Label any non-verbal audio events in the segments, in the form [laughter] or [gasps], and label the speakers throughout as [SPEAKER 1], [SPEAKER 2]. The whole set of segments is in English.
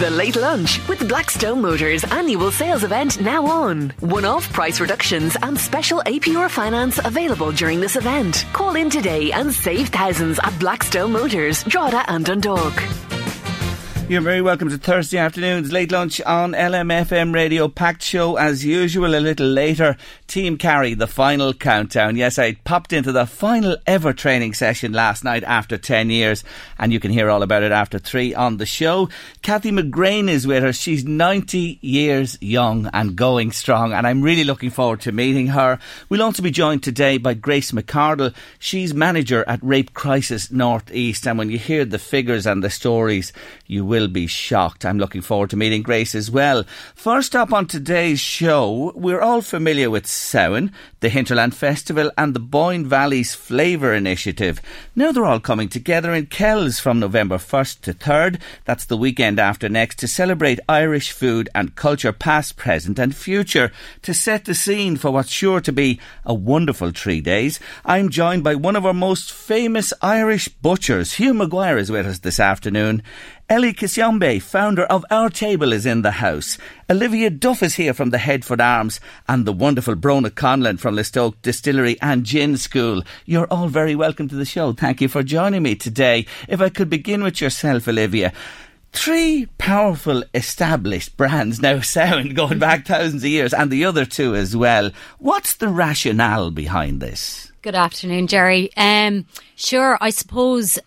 [SPEAKER 1] The Late Lunch with Blackstone Motors annual sales event now on. One off price reductions and special APR finance available during this event. Call in today and save thousands at Blackstone Motors, Drogheda and Dundalk.
[SPEAKER 2] You're very welcome to Thursday afternoon's late lunch on LMFM radio. Packed show as usual. A little later, Team Carry, the final countdown. Yes, I popped into the final ever training session last night after 10 years, and you can hear all about it after three on the show. Kathy McGrain is with us. She's 90 years young and going strong, and I'm really looking forward to meeting her. We'll also be joined today by Grace McCardle. She's manager at Rape Crisis North East, and when you hear the figures and the stories, you will be shocked. I'm looking forward to meeting Grace as well. First up on today's show, we're all familiar with Samhain, the Hinterland Festival, and the Boyne Valley's Flavour Initiative. Now they're all coming together in Kells from November 1st to 3rd. That's the weekend after next to celebrate Irish food and culture past, present, and future to set the scene for what's sure to be a wonderful three days. I'm joined by one of our most famous Irish butchers. Hugh Maguire is with us this afternoon. Ellie Kisyombe, founder of Our Table, is in the house. Olivia Duff is here from the Headfort Arms and the wonderful Brona Conlon from Listoke Distillery and Gin School. You're all very welcome to the show. Thank you for joining me today. If I could begin with yourself, Olivia. Three powerful established brands now [laughs] Samhain going back thousands of years and the other two as well. What's the rationale behind this?
[SPEAKER 3] Good afternoon, Jerry. Um, sure, I suppose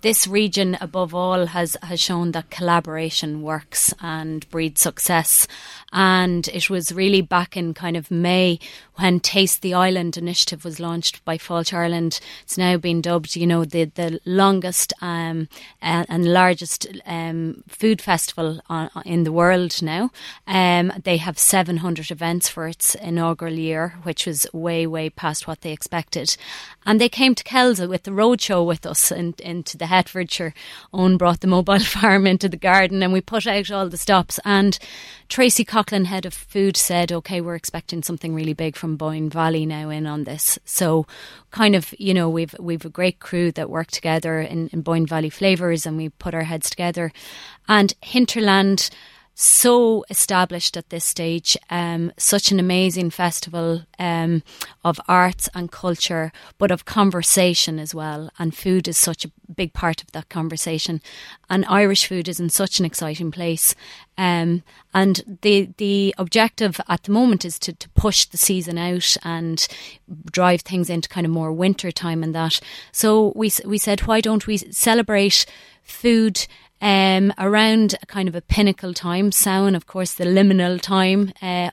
[SPEAKER 3] this region above all has has shown that collaboration works and breeds success and it was really back in kind of May when Taste the Island initiative was launched by Fáilte Ireland. It's now been dubbed, you know, the the longest um, and largest um, food festival on, in the world now. Um, they have 700 events for its inaugural year, which was way way past what they expected. And they came to Kells with the roadshow with us in, into the Hertfordshire. Owen brought the mobile [laughs] farm into the garden, and we put out all the stops and Tracy Coughlin, head of food, said, okay, we're expecting something really big from Boyne Valley now in on this. So, kind of, you know, we've we've a great crew that work together in, in Boyne Valley Flavours and we put our heads together. And Hinterland so established at this stage, um, such an amazing festival um, of arts and culture, but of conversation as well. And food is such a big part of that conversation. And Irish food is in such an exciting place. Um, and the the objective at the moment is to, to push the season out and drive things into kind of more winter time and that. So we we said, why don't we celebrate food? Um, around kind of a pinnacle time. Samhain, of course, the liminal time. Uh,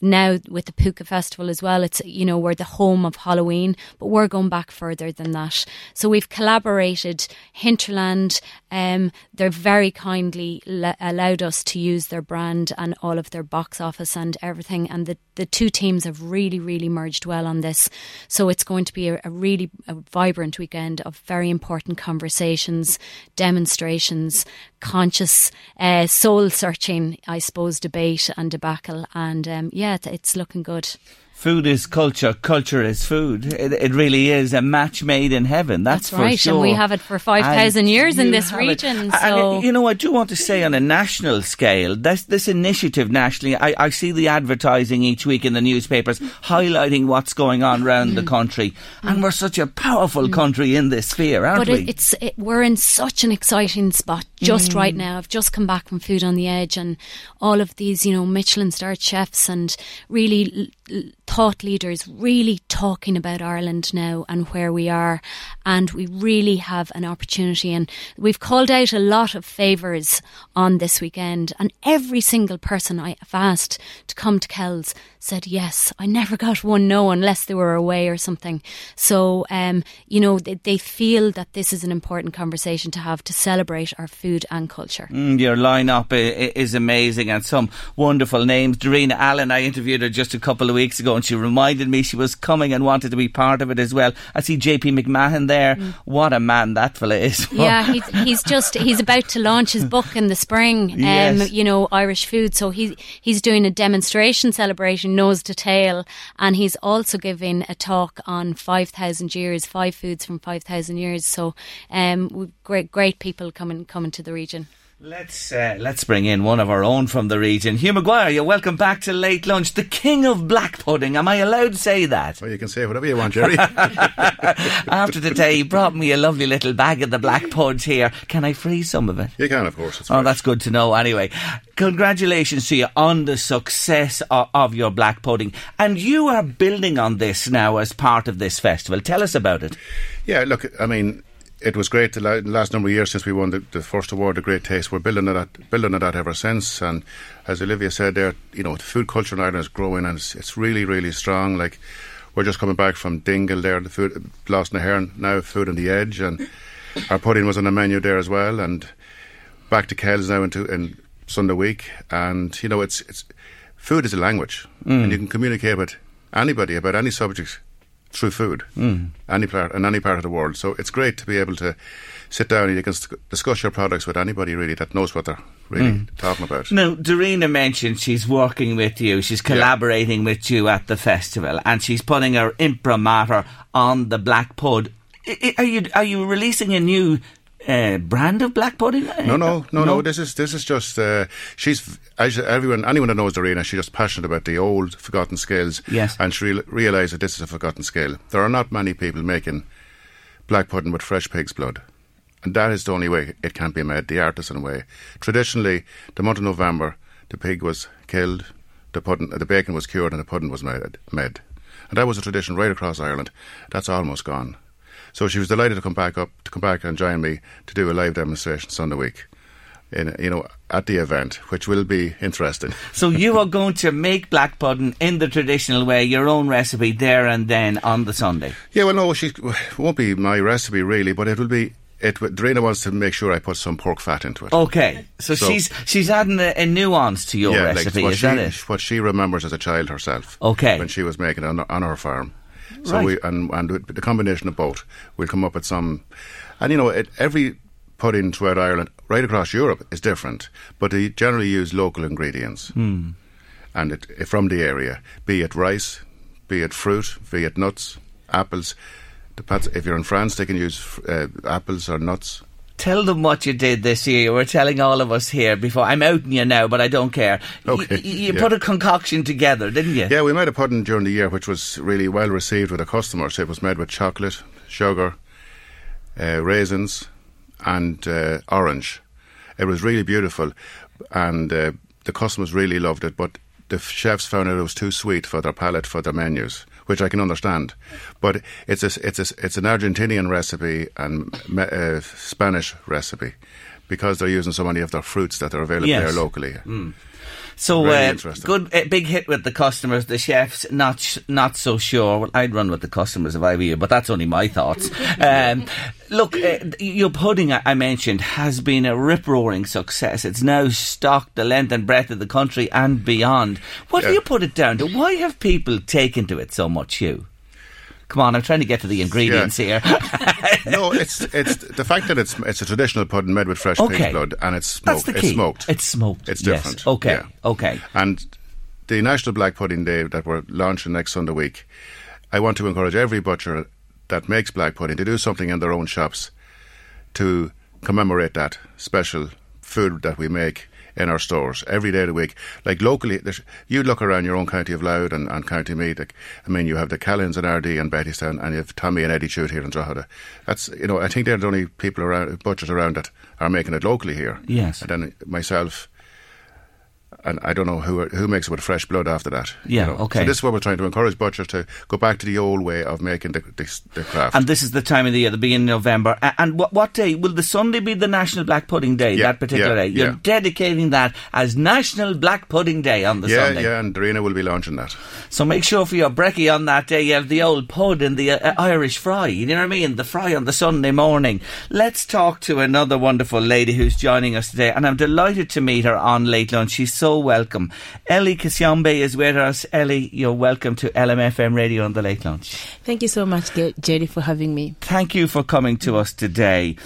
[SPEAKER 3] now with the Púca Festival as well, it's you know we're the home of Halloween, but we're going back further than that. So we've collaborated. Hinterland, um, they're very kindly le- allowed us to use their brand and all of their box office and everything, and the the two teams have really really merged well on this. So it's going to be a, a really a vibrant weekend of very important conversations, demonstrations, conscious, uh, soul searching, I suppose, debate and debacle. And um, yeah, it's looking good.
[SPEAKER 2] Food is culture, culture is food. It, it really is a match made in heaven. That's,
[SPEAKER 3] That's right,
[SPEAKER 2] sure.
[SPEAKER 3] and we have it for 5,000 years in this region,
[SPEAKER 2] And,
[SPEAKER 3] so-
[SPEAKER 2] you know, I do want to say on a national scale, this, this initiative nationally, I, I see the advertising each week in the newspapers highlighting what's going on around
[SPEAKER 3] Mm.
[SPEAKER 2] the country. And we're such a powerful country in this sphere, aren't
[SPEAKER 3] but
[SPEAKER 2] we?
[SPEAKER 3] it, it's it, we're in such an exciting spot just right now. I've just come back from Food on the Edge, and all of these, you know, Michelin starred chefs and really l- l- thought leaders really talking about Ireland now and where we are, and we really have an opportunity. And we've called out a lot of favours on this weekend, and every single person I've asked to come to Kells said yes. I never got one no unless they were away or something. So, um, you know, they, they feel that this is an important conversation to have to celebrate our food and culture.
[SPEAKER 2] Mm, your lineup is amazing and some wonderful names. Darina Allen, I interviewed her just a couple of weeks ago and she reminded me she was coming and wanted to be part of it as well. I see JP McMahon there. What a man that fella is.
[SPEAKER 3] Mm. [laughs] Yeah, he's, he's just he's about to launch his book in the spring. Um,
[SPEAKER 2] Yes.
[SPEAKER 3] you know, Irish food. So he he's doing a demonstration celebration, nose to tail, and he's also giving a talk on five thousand years, five foods from five thousand years. So, um, great great people coming coming to the region.
[SPEAKER 2] Let's uh, let's bring in one of our own from the region. Hugh Maguire, you're welcome back to Late Lunch, the king of black pudding. Am I allowed to say that?
[SPEAKER 4] Well, you can say whatever you want, Jerry. [laughs]
[SPEAKER 2] After today, he brought me a lovely little bag of the black puds here. Can I freeze some of it?
[SPEAKER 4] you can, of course.
[SPEAKER 2] Oh,
[SPEAKER 4] fine.
[SPEAKER 2] that's good to know. Anyway, congratulations to you on the success of, of your black pudding. And you are building on this now as part of this festival. Tell us about it.
[SPEAKER 4] Yeah, look, I mean, it was great the last number of years since we won the, the first award, the Great Taste. We're building on that, building on that ever since. And as Olivia said there, you know, the food culture in Ireland is growing and it's, it's really, really strong. Like, we're just coming back from Dingle there, the food, Lost in the Heron, now Food on the Edge. And [laughs] our pudding was on the menu there as well. And back to Kells now into in Sunday week. And, you know, it's, it's food is a language. And mm. you can communicate with anybody about any subject through food, mm. any part in any part of the world. So it's great to be able to sit down and you can discuss your products with anybody really that knows what they're really talking about.
[SPEAKER 2] Now, Darina mentioned she's working with you, she's collaborating with you at the festival, and she's putting her imprimatur on the black Pod. I- I- Are you are you releasing a new uh, brand of black pudding?
[SPEAKER 4] No, no, no, no. This is this is just uh, she's as everyone, anyone that knows Darina, she's just passionate about the old forgotten skills.
[SPEAKER 2] Yes.
[SPEAKER 4] and she real, realised that this is a forgotten skill. There are not many people making black pudding with fresh pig's blood. And that is the only way it can be made, the artisan way. Traditionally, the month of November, the pig was killed, the pudding, the bacon was cured, and the pudding was made. made. And that was a tradition right across Ireland. That's almost gone. So she was delighted to come back up, to come back and join me to do a live demonstration Sunday week, in you know at the event, which will be interesting. [laughs]
[SPEAKER 2] So you are going to make black pudding in the traditional way, your own recipe there and then on the Sunday.
[SPEAKER 4] Yeah, well, no, she won't be my recipe really, but it will be. It Darina wants to make sure I put some pork fat into it.
[SPEAKER 2] Okay, so,
[SPEAKER 4] So-
[SPEAKER 2] she's she's adding a, a nuance to your
[SPEAKER 4] yeah,
[SPEAKER 2] recipe,
[SPEAKER 4] like what
[SPEAKER 2] is
[SPEAKER 4] she,
[SPEAKER 2] that it?
[SPEAKER 4] what she remembers as a child herself.
[SPEAKER 2] Okay.
[SPEAKER 4] when she was making it on, on her farm. So
[SPEAKER 2] Right.
[SPEAKER 4] we and and the combination of both, we'll come up with some. And you know, it, every pudding throughout Ireland, right across Europe, is different, but they generally use local ingredients,
[SPEAKER 2] Hmm.
[SPEAKER 4] and it, from the area, be it rice, be it fruit, be it nuts, apples. If you're in France, they can use uh, apples or nuts.
[SPEAKER 2] Tell them what you did this year. You were telling all of us here before. I'm outing you now, but I don't care.
[SPEAKER 4] Okay,
[SPEAKER 2] y- you
[SPEAKER 4] yeah.
[SPEAKER 2] put a concoction together, didn't you?
[SPEAKER 4] Yeah, we made a pudding during the year which was really well received with the customers. It was made with chocolate, sugar, uh, raisins, and uh, orange. It was really beautiful, and uh, the customers really loved it. But the chefs found it was too sweet for their palate for their menus, which I can understand. But it's a, it's a, it's an Argentinian recipe and uh, Spanish recipe because they're using so many of their fruits that are available
[SPEAKER 2] Yes.
[SPEAKER 4] there locally.
[SPEAKER 2] So
[SPEAKER 4] Really
[SPEAKER 2] uh, good, uh, big hit with the customers. The chefs not sh- not so sure. Well, I'd run with the customers if I were you, but that's only my thoughts. [laughs] um, look, uh, your pudding I I mentioned has been a rip roaring success. It's now stocked the length and breadth of the country and beyond. What do you put it down to? Why have people taken to it so much, Hugh? Come on, I'm trying to get to the ingredients here. [laughs]
[SPEAKER 4] no, it's it's the fact that it's it's a traditional pudding made with fresh
[SPEAKER 2] Okay.
[SPEAKER 4] pig blood and it's smoked. It's smoked.
[SPEAKER 2] It's smoked.
[SPEAKER 4] It's
[SPEAKER 2] yes.
[SPEAKER 4] different.
[SPEAKER 2] Okay.
[SPEAKER 4] yeah.
[SPEAKER 2] Okay.
[SPEAKER 4] And the National Black Pudding Day that we're launching next Sunday week, I want to encourage every butcher that makes black pudding to do something in their own shops to commemorate that special food that we make in our stores every day of the week. Like locally, you look around your own county of Louth and, and County Meath. Like, I mean, you have the Callans and Ardee and Bettystown, and you have Tommy and Eddie Chute here in Drogheda. That's you know, I think they're the only people around, butchers around that are making it locally here.
[SPEAKER 2] Yes,
[SPEAKER 4] and then myself and I don't know who who makes it with fresh blood after that.
[SPEAKER 2] Yeah,
[SPEAKER 4] you know?
[SPEAKER 2] okay.
[SPEAKER 4] So this is what we're trying to encourage butchers to go back to the old way of making the, the, the craft.
[SPEAKER 2] And this is the time of the year, the beginning of November. And what, what day will the Sunday be? The National Black Pudding Day.
[SPEAKER 4] Yeah,
[SPEAKER 2] that particular
[SPEAKER 4] yeah,
[SPEAKER 2] day. You're
[SPEAKER 4] yeah.
[SPEAKER 2] dedicating that as National Black Pudding Day on the
[SPEAKER 4] yeah,
[SPEAKER 2] Sunday.
[SPEAKER 4] yeah, yeah, and Darina will be launching that.
[SPEAKER 2] So make sure for your brekkie on that day you have the old pud and the uh, Irish fry. You know what I mean? The fry on the Sunday morning. Let's talk to another wonderful lady who's joining us today, and I'm delighted to meet her on late lunch. She's so welcome. Ellie Kisyombe is with us. Ellie, you're welcome to LMFM Radio on the late lunch.
[SPEAKER 5] Thank you so much, Jerry, for having me.
[SPEAKER 2] Thank you for coming to us today.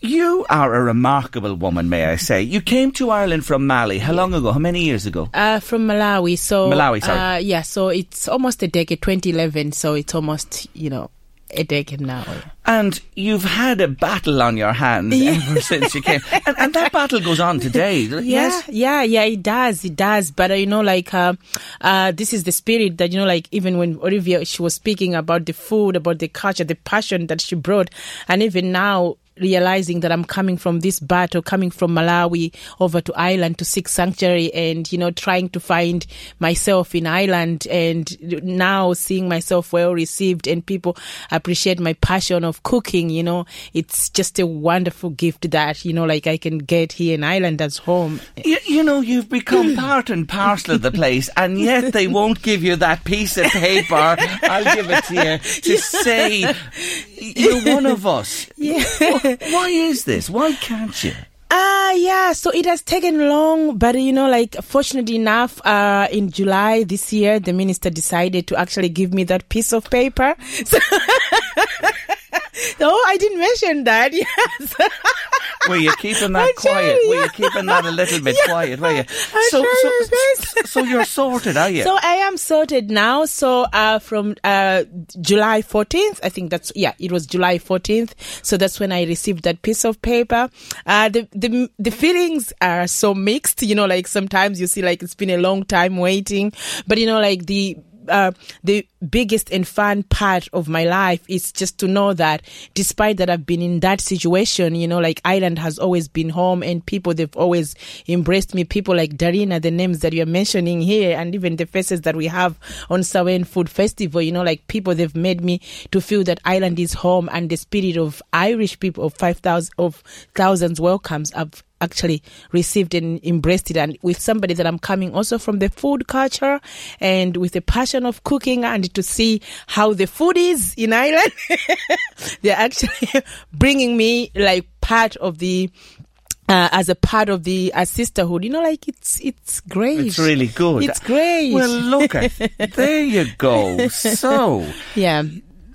[SPEAKER 2] You are a remarkable woman, may I say. You came to Ireland from Mali. How long ago? How many years ago?
[SPEAKER 5] Uh, from Malawi. So
[SPEAKER 2] Malawi, sorry.
[SPEAKER 5] Uh, yeah, so it's almost a decade, 2011. So it's almost, you know, a decade now.
[SPEAKER 2] And you've had a battle on your hands
[SPEAKER 5] Yeah.
[SPEAKER 2] ever since you came. [laughs] And, and that battle goes on today.
[SPEAKER 5] Yeah,
[SPEAKER 2] Yes?
[SPEAKER 5] yeah, yeah, it does, it does. But uh, you know, like, uh, uh, this is the spirit that you know, like, even when Olivia she was speaking about the food, about the culture, the passion that she brought, and even now realizing that I'm coming from this battle, coming from Malawi over to Ireland to seek sanctuary, and you know, trying to find myself in Ireland, and now seeing myself well received, and people appreciate my passion of cooking. You know, it's just a wonderful gift that you know, like, I can get here in Ireland as home.
[SPEAKER 2] You, you know, you've become [clears throat] part and parcel of the place, and yet they won't give you that piece of paper. I'll give it to you to [laughs] say you're one of us. [laughs]
[SPEAKER 5] Yeah.
[SPEAKER 2] Why is this? Why can't you?
[SPEAKER 5] Ah, yeah. So it has taken long, but you know, like fortunately enough, uh, in July this year, the minister decided to actually give me that piece of paper. [laughs] So, [laughs] oh, I didn't mention that. [laughs] Yes.
[SPEAKER 2] Were you keeping that
[SPEAKER 5] I'm
[SPEAKER 2] quiet?
[SPEAKER 5] sorry,
[SPEAKER 2] Were you keeping that a little bit quiet? Were you? [laughs] So,
[SPEAKER 5] trying
[SPEAKER 2] so, so you're sorted, are you?
[SPEAKER 5] So I am sorted now. So uh, from uh, July 14th, I think that's yeah, it was July 14th. So that's when I received that piece of paper. Uh, the the the feelings are so mixed. You know, like sometimes you see like it's been a long time waiting, but you know, like the uh, the biggest and fun part of my life is just to know that despite that I've been in that situation, you know, like Ireland has always been home and people, they've always embraced me. People like Darina, the names that you're mentioning here, and even the faces that we have on Samhain Food Festival, you know, like people, they've made me to feel that Ireland is home and the spirit of Irish people of 5,000, of thousands welcomes. I've actually received and embraced it and with somebody that I'm coming also from the food culture and with a passion of cooking and to see how the food is in Ireland [laughs] they're actually [laughs] bringing me like part of the uh, as a part of the uh, sisterhood, you know, like it's it's great.
[SPEAKER 2] It's really good.
[SPEAKER 5] It's great.
[SPEAKER 2] Well, look at [laughs] there you go. So,
[SPEAKER 5] yeah,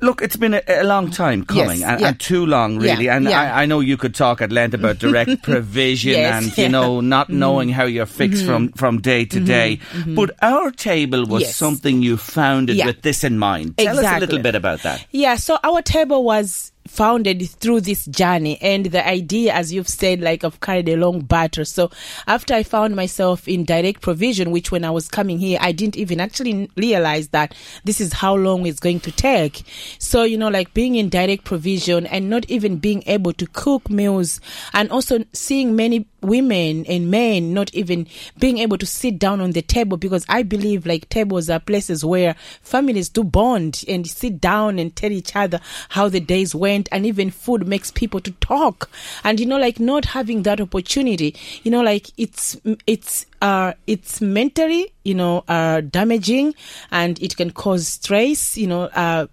[SPEAKER 2] look, it's been a, a long time coming,
[SPEAKER 5] Yes,
[SPEAKER 2] and,
[SPEAKER 5] yeah.
[SPEAKER 2] and too long, really.
[SPEAKER 5] Yeah,
[SPEAKER 2] and
[SPEAKER 5] yeah.
[SPEAKER 2] I, I know you could talk at length about direct [laughs] provision
[SPEAKER 5] Yes,
[SPEAKER 2] and you.
[SPEAKER 5] Mm-hmm.
[SPEAKER 2] know not mm-hmm. knowing how you're fixed mm-hmm. from from day to mm-hmm. day. But our table was
[SPEAKER 5] Yes.
[SPEAKER 2] something you founded with this in mind. Tell us a little bit about that.
[SPEAKER 5] Yeah, so our table was founded through this journey and the idea as you've said like I've carried a long battle. So after I found myself in direct provision which when I was coming here I didn't even actually realize that this is how long it's going to take. So you know like being in direct provision and not even being able to cook meals and also seeing many women and men not even being able to sit down on the table because I believe like tables are places where families do bond and sit down and tell each other how the days went and even food makes people to talk. And you know like not having that opportunity you know like it's it's uh it's mentally you know uh damaging and it can cause stress you know uh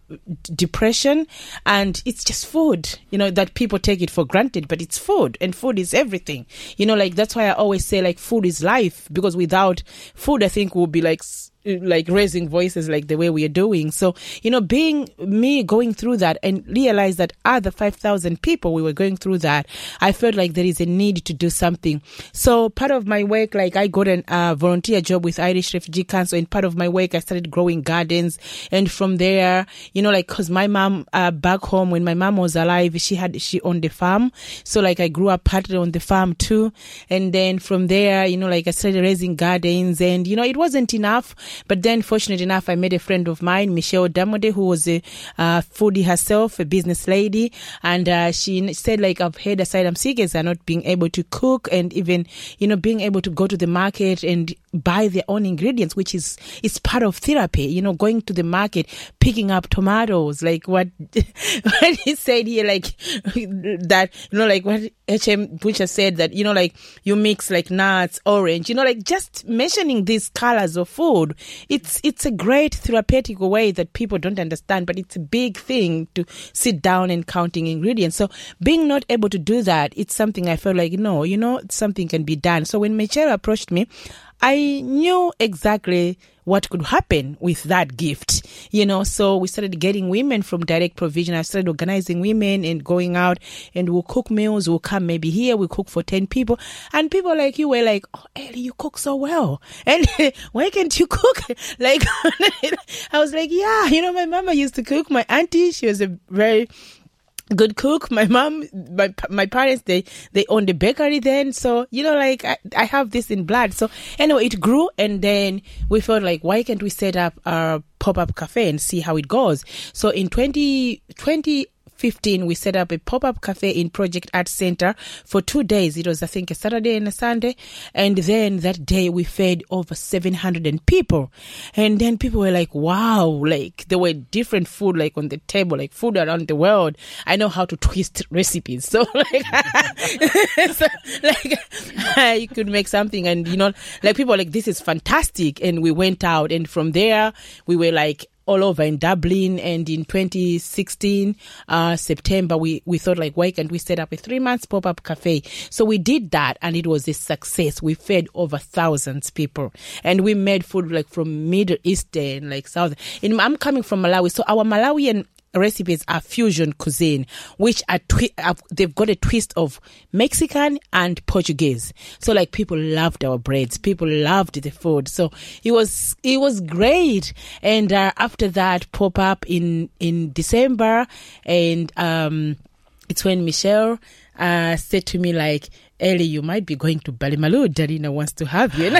[SPEAKER 5] depression. And it's just food you know that people take it for granted but it's food and food is everything. You know like that's why i always say like food is life because without food i think we'll be like like raising voices like the way we are doing. So, you know, being me going through that and realize that other 5,000 people we were going through that, I felt like there is a need to do something. So part of my work, like I got a uh, volunteer job with Irish Refugee Council and part of my work, I started growing gardens. And from there, you know, like, cause my mom, uh, back home when my mom was alive, she had, she owned a farm. So like I grew up partly on the farm too. And then from there, you know, like I started raising gardens and, you know, it wasn't enough. But then fortunate enough, I made a friend of mine, Michelle Darmody, who was a uh, foodie herself, a business lady. And, uh, she said like, I've heard asylum seekers are not being able to cook and even, you know, being able to go to the market and buy their own ingredients, which is, is part of therapy, you know, going to the market, picking up tomatoes, like what, [laughs] what he said here, like that, you know, like what H.M. Butcher said that, you know, like you mix like nuts, orange, you know, like just mentioning these colors of food. It's, it's a great therapeutic way that people don't understand, but it's a big thing to sit down and counting ingredients. So being not able to do that, it's something I felt like, no, you know, something can be done. So when Michelle approached me, I knew exactly what could happen with that gift, you know. So we started getting women from direct provision. I started organizing women and going out and we'll cook meals. We'll come maybe here. We cook for 10 people and people like you were like, Oh, Ellie, you cook so well. And [laughs] why can't you cook? [laughs] Like, [laughs] I was like, yeah, you know, my mama used to cook. My auntie, she was a very, good cook. [laughs] My mom, my my parents, they they owned a bakery then, so you know, like I, I have this in blood. So anyway, it grew, and then we felt like, why can't we set up a pop up cafe and see how it goes? So in 20, 20 15, we set up a pop-up cafe in Project Art Center for two days. It was, I think, a Saturday and a Sunday. And then that day we fed over 700 people. And then people were like, wow, like there were different food like on the table, like food around the world. I know how to twist [laughs] recipes. So like, [laughs] so, like [laughs] you could make something and you know, like people like, this is fantastic. And we went out and from there we were like, all over in Dublin and in 2016 uh, September we we thought like why can't we set up a three months pop up cafe? So we did that and it was a success. We fed over thousands people and we made food like from Middle Eastern like South. And I'm coming from Malawi so our Malawian recipes are fusion cuisine, which are, twi- they've got a twist of Mexican and Portuguese. So like people loved our breads, people loved the food. So it was it was great. And uh, after that, pop up in in December, and um, it's when Michelle uh, said to me like. Ellie, you might be going to Ballymaloe. Darina wants to have you.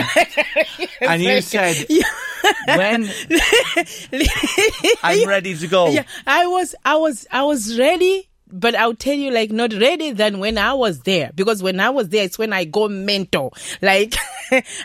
[SPEAKER 5] [laughs]
[SPEAKER 2] and you [laughs] said, when I'm [laughs] ready to go.
[SPEAKER 5] Yeah, I was, I was, I was ready. But I'll tell you, like, not ready than when I was there. Because when I was there, it's when I go mental. Like,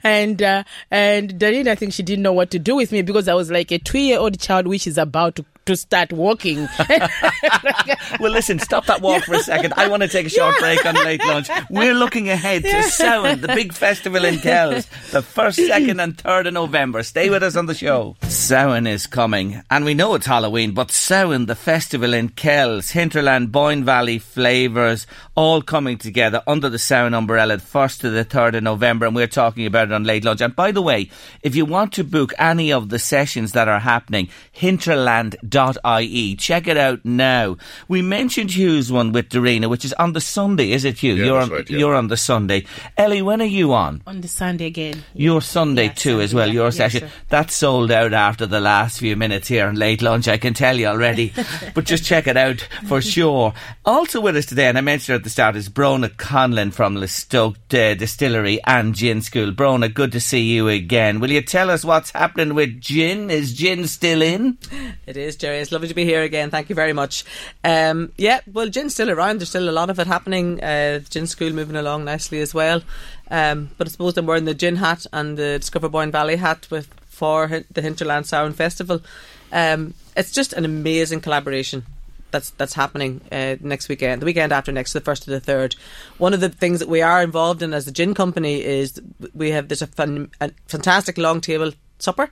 [SPEAKER 5] and, uh, and Darina, I think she didn't know what to do with me because I was like a two year old child which is about to to start walking. [laughs]
[SPEAKER 2] well, listen, stop that walk for a second. I want to take a short break on late lunch. We're looking ahead to Samhain, the big festival in Kells, the first, second, and third of November. Stay with us on the show. Samhain is coming, and we know it's Halloween, but Samhain, the festival in Kells, Hinterland, Boyne Valley flavours, all coming together under the Samhain umbrella, the first to the third of November, and we're talking about it on late lunch. And by the way, if you want to book any of the sessions that are happening, Hinterland ie. Check it out now. We mentioned Hugh's one with Darina, which is on the Sunday, is it Hugh?
[SPEAKER 4] Yeah,
[SPEAKER 2] you're on
[SPEAKER 4] right, yeah.
[SPEAKER 2] you're on the Sunday. Ellie, when are you on?
[SPEAKER 5] On the Sunday again.
[SPEAKER 2] Your Sunday
[SPEAKER 5] Yeah,
[SPEAKER 2] too as well,
[SPEAKER 5] yeah.
[SPEAKER 2] your
[SPEAKER 5] Yes,
[SPEAKER 2] session.
[SPEAKER 5] sir.
[SPEAKER 2] That's sold out after the last few minutes here on late lunch, I can tell you already. [laughs] but just check it out for sure. Also with us today, and I mentioned at the start, is Brona Conlon from Listoke uh, Distillery and Gin School. Brona, good to see you again. Will you tell us what's happening with gin? Is gin still in?
[SPEAKER 6] It is, Jerry. It's lovely to be here again. Thank you very much. Um, yeah, well, gin's still around. There's still a lot of it happening. Uh, gin school moving along nicely as well. Um, but I suppose I'm wearing the gin hat and the Discover Boyne Valley hat with for the Hinterland Samhain Festival. Um, it's just an amazing collaboration that's that's happening uh, next weekend, the weekend after next, the first to the third. One of the things that we are involved in as the gin company is we have there's a, fun, a fantastic long table supper.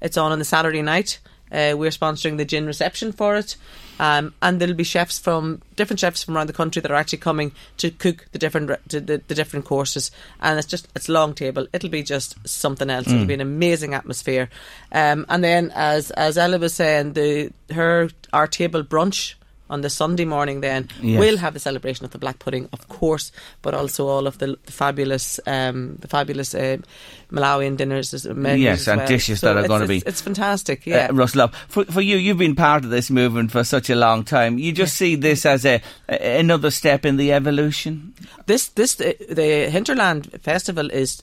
[SPEAKER 6] It's on on the Saturday night. Uh, we're sponsoring the gin reception for it. Um, and there'll be chefs from different chefs from around the country that are actually coming to cook the different re- the, the different courses, and it's just it's long table. It'll be just something else. It'll be an amazing atmosphere. Um, and then, as as Ella was saying, the her our table brunch on the Sunday morning then
[SPEAKER 2] Yes.
[SPEAKER 6] will have the celebration of the black pudding, of course, but also all of the, the fabulous, um, the fabulous uh, Malawian dinners, as-
[SPEAKER 2] Yes,
[SPEAKER 6] as
[SPEAKER 2] and
[SPEAKER 6] well.
[SPEAKER 2] dishes
[SPEAKER 6] So
[SPEAKER 2] that are gonna be-
[SPEAKER 6] It's fantastic, yeah.
[SPEAKER 2] Uh, Russell, for, for you, you've been part of this movement for such a long time. You just see this as a, a another step in the evolution.
[SPEAKER 6] this this the, the Hinterland Festival is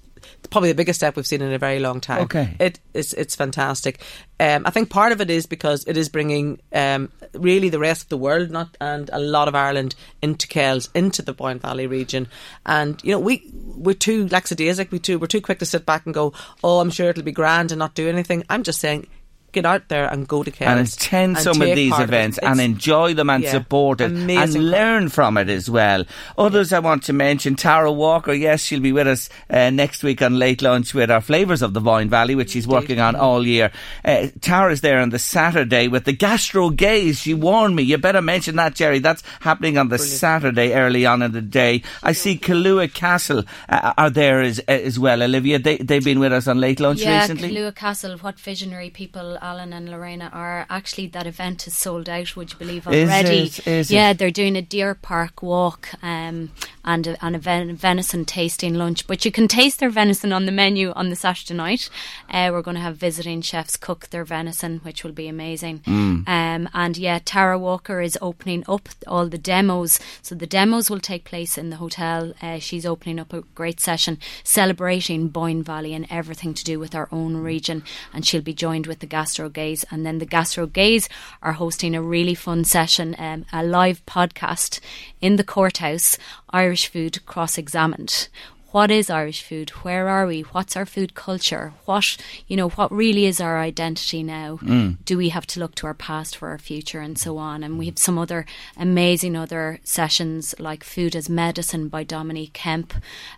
[SPEAKER 6] probably the biggest step we've seen in a very long time.
[SPEAKER 2] Okay.
[SPEAKER 6] it is it's fantastic. Um, I think part of it is because it is bringing um, really the rest of the world, not and a lot of Ireland into Kells, into the Boyne Valley region, and you know we we're too lackadaisic. We too we're too quick to sit back and go, oh, I'm sure it'll be grand and not do anything. I'm just saying. Get out there and go to Kells
[SPEAKER 2] and attend
[SPEAKER 6] and
[SPEAKER 2] some of these
[SPEAKER 6] part of
[SPEAKER 2] events and enjoy them and
[SPEAKER 6] yeah,
[SPEAKER 2] support it
[SPEAKER 6] amazing
[SPEAKER 2] and
[SPEAKER 6] part.
[SPEAKER 2] learn from it as well. Others I want to mention, Tara Walker, yes, she'll be with us uh, next week on Late Lunch with our Flavours of the Boyne Valley, which she's working on all year. Uh, Tara's there on the Saturday with the Gastro Gays. She warned me, you better mention that, Jerry. That's happening on the Saturday early on in the day. I see Killua Castle uh, are there as, as well, Olivia. They, they've been with us on Late Lunch
[SPEAKER 3] yeah,
[SPEAKER 2] recently.
[SPEAKER 3] Killua Castle, what visionary people Alan and Lorena are. Actually, that event is sold out, would you believe,
[SPEAKER 2] Is
[SPEAKER 3] already?
[SPEAKER 2] it? Is
[SPEAKER 3] yeah,
[SPEAKER 2] it?
[SPEAKER 3] they're doing a deer park walk um, and, a, and a ven- venison tasting lunch. But you can taste their venison on the menu on the Saturday night. Uh, we're going to have visiting chefs cook their venison, which will be amazing.
[SPEAKER 2] Mm.
[SPEAKER 3] Um, and yeah, Tara Walker is opening up all the demos. So the demos will take place in the hotel. Uh, she's opening up a great session celebrating Boyne Valley and everything to do with our own region. And she'll be joined with the Gastro Gays. And then the Gastro Gays are hosting a really fun session, um, a live podcast in the courthouse, Irish Food Cross Examined what is Irish food? Where are we? What's our food culture? What you know, what really is our identity now? Do we have to look to our past for our future and so on? And we have some other amazing other sessions like Food as Medicine by Dominique Kemp.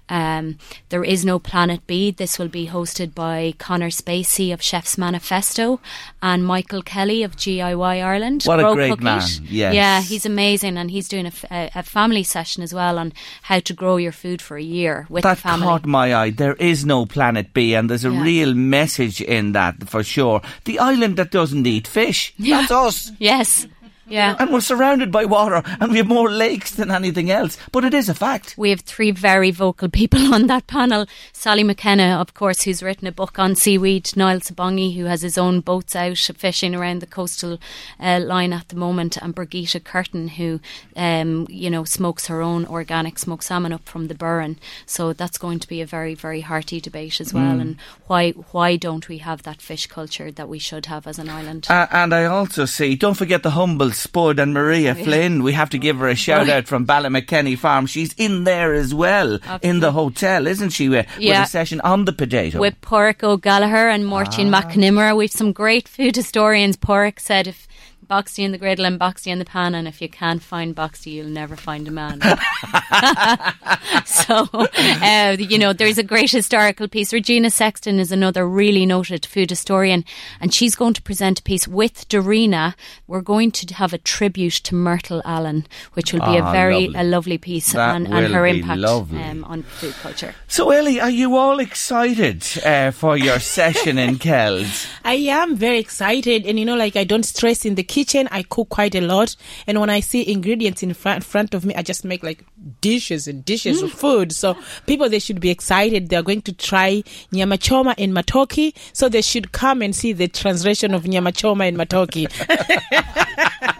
[SPEAKER 3] Um, there is no Planet B. This will be hosted by Connor Spacey of Chef's Manifesto and Michael Kelly of GIY Ireland.
[SPEAKER 2] What a great man, yes.
[SPEAKER 3] Yeah, he's amazing, and he's doing a family session as well on how to grow your food for a year with
[SPEAKER 2] that
[SPEAKER 3] family.
[SPEAKER 2] caught my eye. There is no planet B, and there's a
[SPEAKER 3] Yeah.
[SPEAKER 2] real message in that for sure. The island that doesn't eat fish. That's us. [laughs]
[SPEAKER 3] Yes. Yeah.
[SPEAKER 2] And we're surrounded by water, and we have more lakes than anything else. But it is a fact.
[SPEAKER 3] We have three very vocal people [laughs] on that panel. Sally McKenna, of course, who's written a book on seaweed. Niall Sabongi, who has his own boats out fishing around the coastal uh, line at the moment. And Birgitta Curtin, who, um, you know, smokes her own organic smoked salmon up from the Burren. So that's going to be a very, very hearty debate as well. And why why don't we have that fish culture that we should have as an island?
[SPEAKER 2] Uh, and I also see, don't forget the humble Spud and Maria Flynn. We have to give her a shout out from Ballymakenny Farm. She's in there as well, in the hotel, isn't she? With,
[SPEAKER 3] Yeah.
[SPEAKER 2] with a session on the potato.
[SPEAKER 3] with Pádraic Óg Gallagher and Martin
[SPEAKER 2] Ah.
[SPEAKER 3] McNimmer. We've some great food historians. Pádraic said if Boxty in the griddle and Boxty in the pan, and if you can't find Boxty, you'll never find a man. [laughs] [laughs] so, uh, you know, there's a great historical piece. Regina Sexton is another really noted food historian, and she's going to present a piece with Darina. We're going to have a tribute to Myrtle Allen, which will be
[SPEAKER 2] Ah,
[SPEAKER 3] a very
[SPEAKER 2] lovely.
[SPEAKER 3] a lovely piece
[SPEAKER 2] That
[SPEAKER 3] and, and
[SPEAKER 2] will
[SPEAKER 3] her
[SPEAKER 2] be
[SPEAKER 3] impact um, on food culture.
[SPEAKER 2] so, Ellie, are you all excited uh, for your session in [laughs] Kells?
[SPEAKER 5] I am very excited, and you know, like I don't stress in the kitchen. I cook quite a lot, and when I see ingredients in front front of me, I just make like dishes and dishes of mm. food. So people they should be excited. They are going to try nyama choma in matoke, so they should come and see the translation of nyama choma in matoke.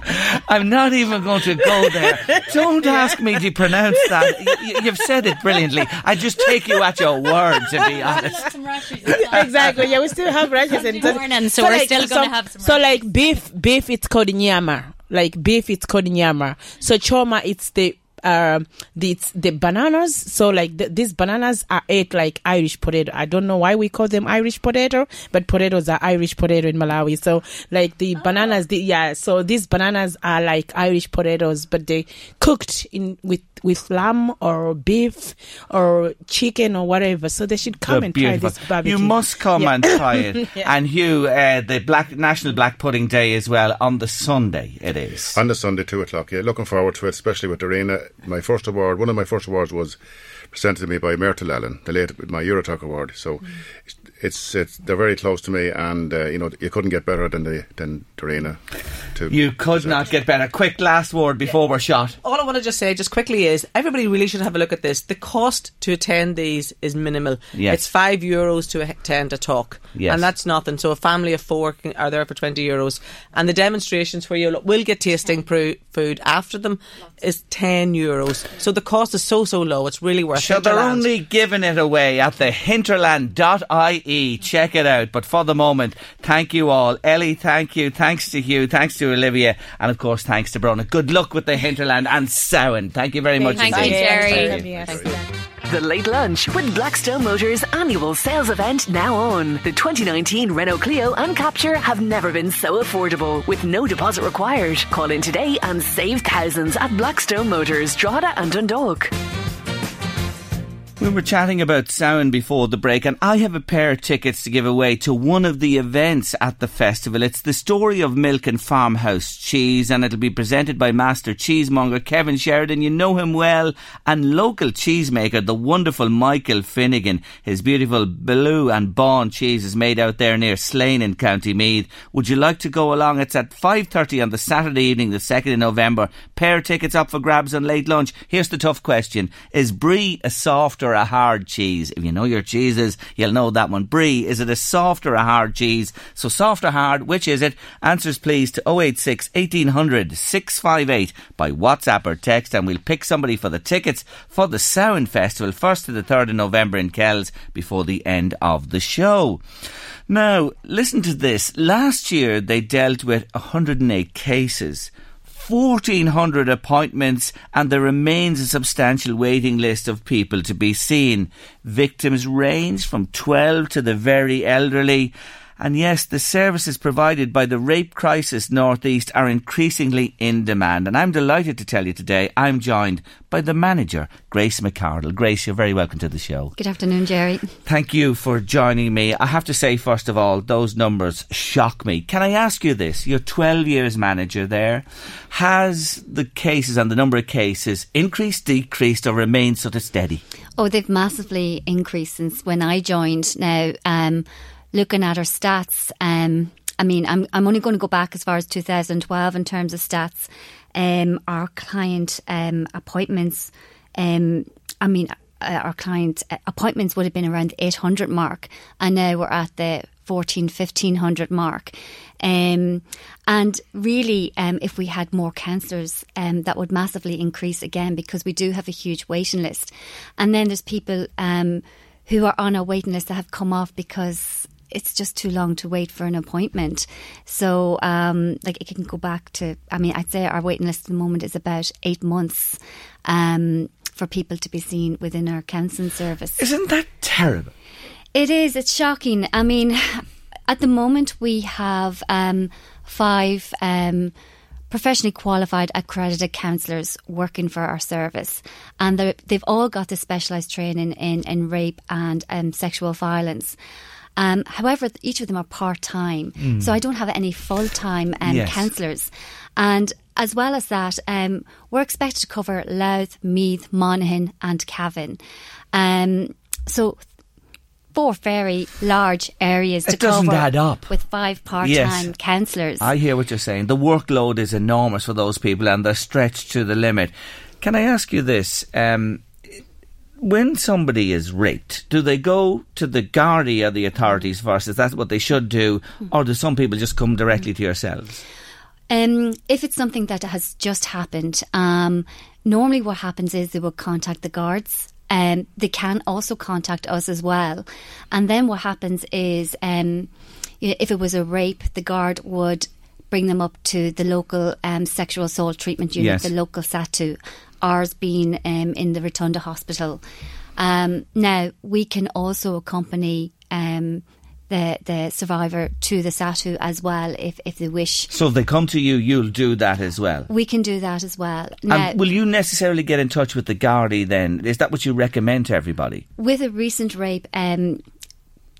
[SPEAKER 5] [laughs]
[SPEAKER 2] I'm not even going to go there. Don't ask me to pronounce that. Y- y- you've said it brilliantly. I just take you at your word, to be [laughs] honest. [laughs]
[SPEAKER 5] exactly. Yeah, we still have rashes and
[SPEAKER 3] morning, so we're still gonna have some
[SPEAKER 5] So like beef, beef, it's called nyama. Like beef, it's called nyama. So choma, it's the uh, the the bananas. So like the, these bananas are ate like Irish potato. I don't know why we call them Irish potato, but potatoes are Irish potato in Malawi. So like the bananas, the, yeah. So these bananas are like Irish potatoes, but they cooked in with with lamb or beef or chicken or whatever. So they should come
[SPEAKER 2] They're
[SPEAKER 5] and
[SPEAKER 2] beautiful.
[SPEAKER 5] try this barbecue.
[SPEAKER 2] You must come
[SPEAKER 5] Yeah.
[SPEAKER 2] and try it. [laughs]
[SPEAKER 5] Yeah.
[SPEAKER 2] And Hugh, uh, the Black National Black Pudding Day as well on the Sunday. It is.
[SPEAKER 4] On the Sunday, two o'clock. Yeah, looking forward to it, especially with Darina. My first award, one of my first awards, was presented to me by Myrtle Allen, the late with my Euro-Toques award. So it's it's they're very close to me, and uh, you know you couldn't get better than the than Darina.
[SPEAKER 2] You could not get better. Quick last word before we're shot.
[SPEAKER 6] All I want to just say, just quickly, is everybody really should have a look at this. The cost to attend these is minimal.
[SPEAKER 2] Yes.
[SPEAKER 6] It's five euros to attend a talk,
[SPEAKER 2] Yes.
[SPEAKER 6] and that's nothing. So a family of four can, are there for twenty euros, and the demonstrations where you will get tasting pro- food after them is ten euros. So the cost is so so low. It's really worth.
[SPEAKER 2] So
[SPEAKER 6] it.
[SPEAKER 2] they're only giving it away at the hinterland.ie. Check it out. But for the moment, thank you all. Ellie, thank you. Thanks to Hugh. Thanks to Olivia. And of course, thanks to Brona. Good luck with the hinterland and Samhain. Thank you very much
[SPEAKER 7] Thank you,
[SPEAKER 2] indeed.
[SPEAKER 7] Jerry.
[SPEAKER 2] Thank you.
[SPEAKER 1] The Late Lunch with Blackstone Motors annual sales event now on. The 2019 Renault Clio and Captur have never been so affordable with no deposit required. Call in today and save thousands at Blackstone Motors, Drogheda and Dundalk.
[SPEAKER 2] We were chatting about Samhain before the break, and I have a pair of tickets to give away to one of the events at the festival. It's the story of milk and farmhouse cheese, and it'll be presented by master cheesemonger Kevin Sheridan. You know him well, and local cheesemaker, the wonderful Michael Finnegan. His beautiful Blue and Bawn cheese is made out there near Slane in County Meath. Would you like to go along? It's at 5.30 on the Saturday evening, the 2nd of November. Pair of tickets up for grabs on late lunch. Here's the tough question. Is brie a soft or a hard cheese? If you know your cheeses, you'll know that one. Brie, is it a soft or a hard cheese? So soft or hard, which is it? Answers please to 086 1800 658 by WhatsApp or text and we'll pick somebody for the tickets for the Samhain Festival 1st to the 3rd of November in Kells before the end of the show. Now, listen to this. Last year they dealt with 108 cases. 1,400 appointments, and there remains a substantial waiting list of people to be seen. Victims range from 12 to the very elderly. And yes, the services provided by the Rape Crisis Northeast are increasingly in demand. And I'm delighted to tell you today I'm joined by the manager, Grace McCardle. Grace, you're very welcome to the show.
[SPEAKER 7] Good afternoon, Jerry.
[SPEAKER 2] Thank you for joining me. I have to say, first of all, those numbers shock me. Can I ask you this? You're 12 years manager there. Has the cases and the number of cases increased, decreased, or remained sort of steady?
[SPEAKER 7] Oh, they've massively increased since when I joined. Now, um, looking at our stats, um, I mean, I'm I'm only going to go back as far as 2012 in terms of stats. Um, our client um, appointments, um, I mean, uh, our client uh, appointments would have been around the 800 mark, and now we're at the 14, 1500 mark. Um, and really, um, if we had more counsellors, um, that would massively increase again because we do have a huge waiting list. And then there's people um, who are on a waiting list that have come off because it's just too long to wait for an appointment. So, um, like, it can go back to, I mean, I'd say our waiting list at the moment is about eight months um, for people to be seen within our counselling service.
[SPEAKER 2] Isn't that terrible?
[SPEAKER 7] It is. It's shocking. I mean, at the moment we have um, five um, professionally qualified accredited counsellors working for our service, and they've all got the specialised training in, in rape and um, sexual violence. Um, however, each of them are part time, so I don't have any full time um,
[SPEAKER 2] Yes.
[SPEAKER 7] counsellors. And as well as that, um, we're expected to cover Louth, Meath, Monaghan, and Cavan. Um, so four very large areas to
[SPEAKER 2] It doesn't
[SPEAKER 7] cover
[SPEAKER 2] add up.
[SPEAKER 7] with five part-time
[SPEAKER 2] Yes.
[SPEAKER 7] counsellors.
[SPEAKER 2] I hear what you're saying. The workload is enormous for those people and they're stretched to the limit. Can I ask you this? Um, when somebody is raped, do they go to the Gardaí or the authorities first? Is that what they should do? Or do some people just come directly to yourselves?
[SPEAKER 7] Um, if it's something that has just happened, um, normally what happens is they will contact the guards. Um, they can also contact us as well. And then what happens is um, if it was a rape, the guard would bring them up to the local um, sexual assault treatment unit,
[SPEAKER 2] Yes.
[SPEAKER 7] the local SATU, ours being um, in the Rotunda Hospital. Um, now, we can also accompany um, the the survivor to the SATU as well if, if they wish.
[SPEAKER 2] So if they come to you, you'll do that as well.
[SPEAKER 7] We can do that as well. Now,
[SPEAKER 2] and will you necessarily get in touch with the Gardaí then? Is that what you recommend to everybody?
[SPEAKER 7] with a recent rape, um,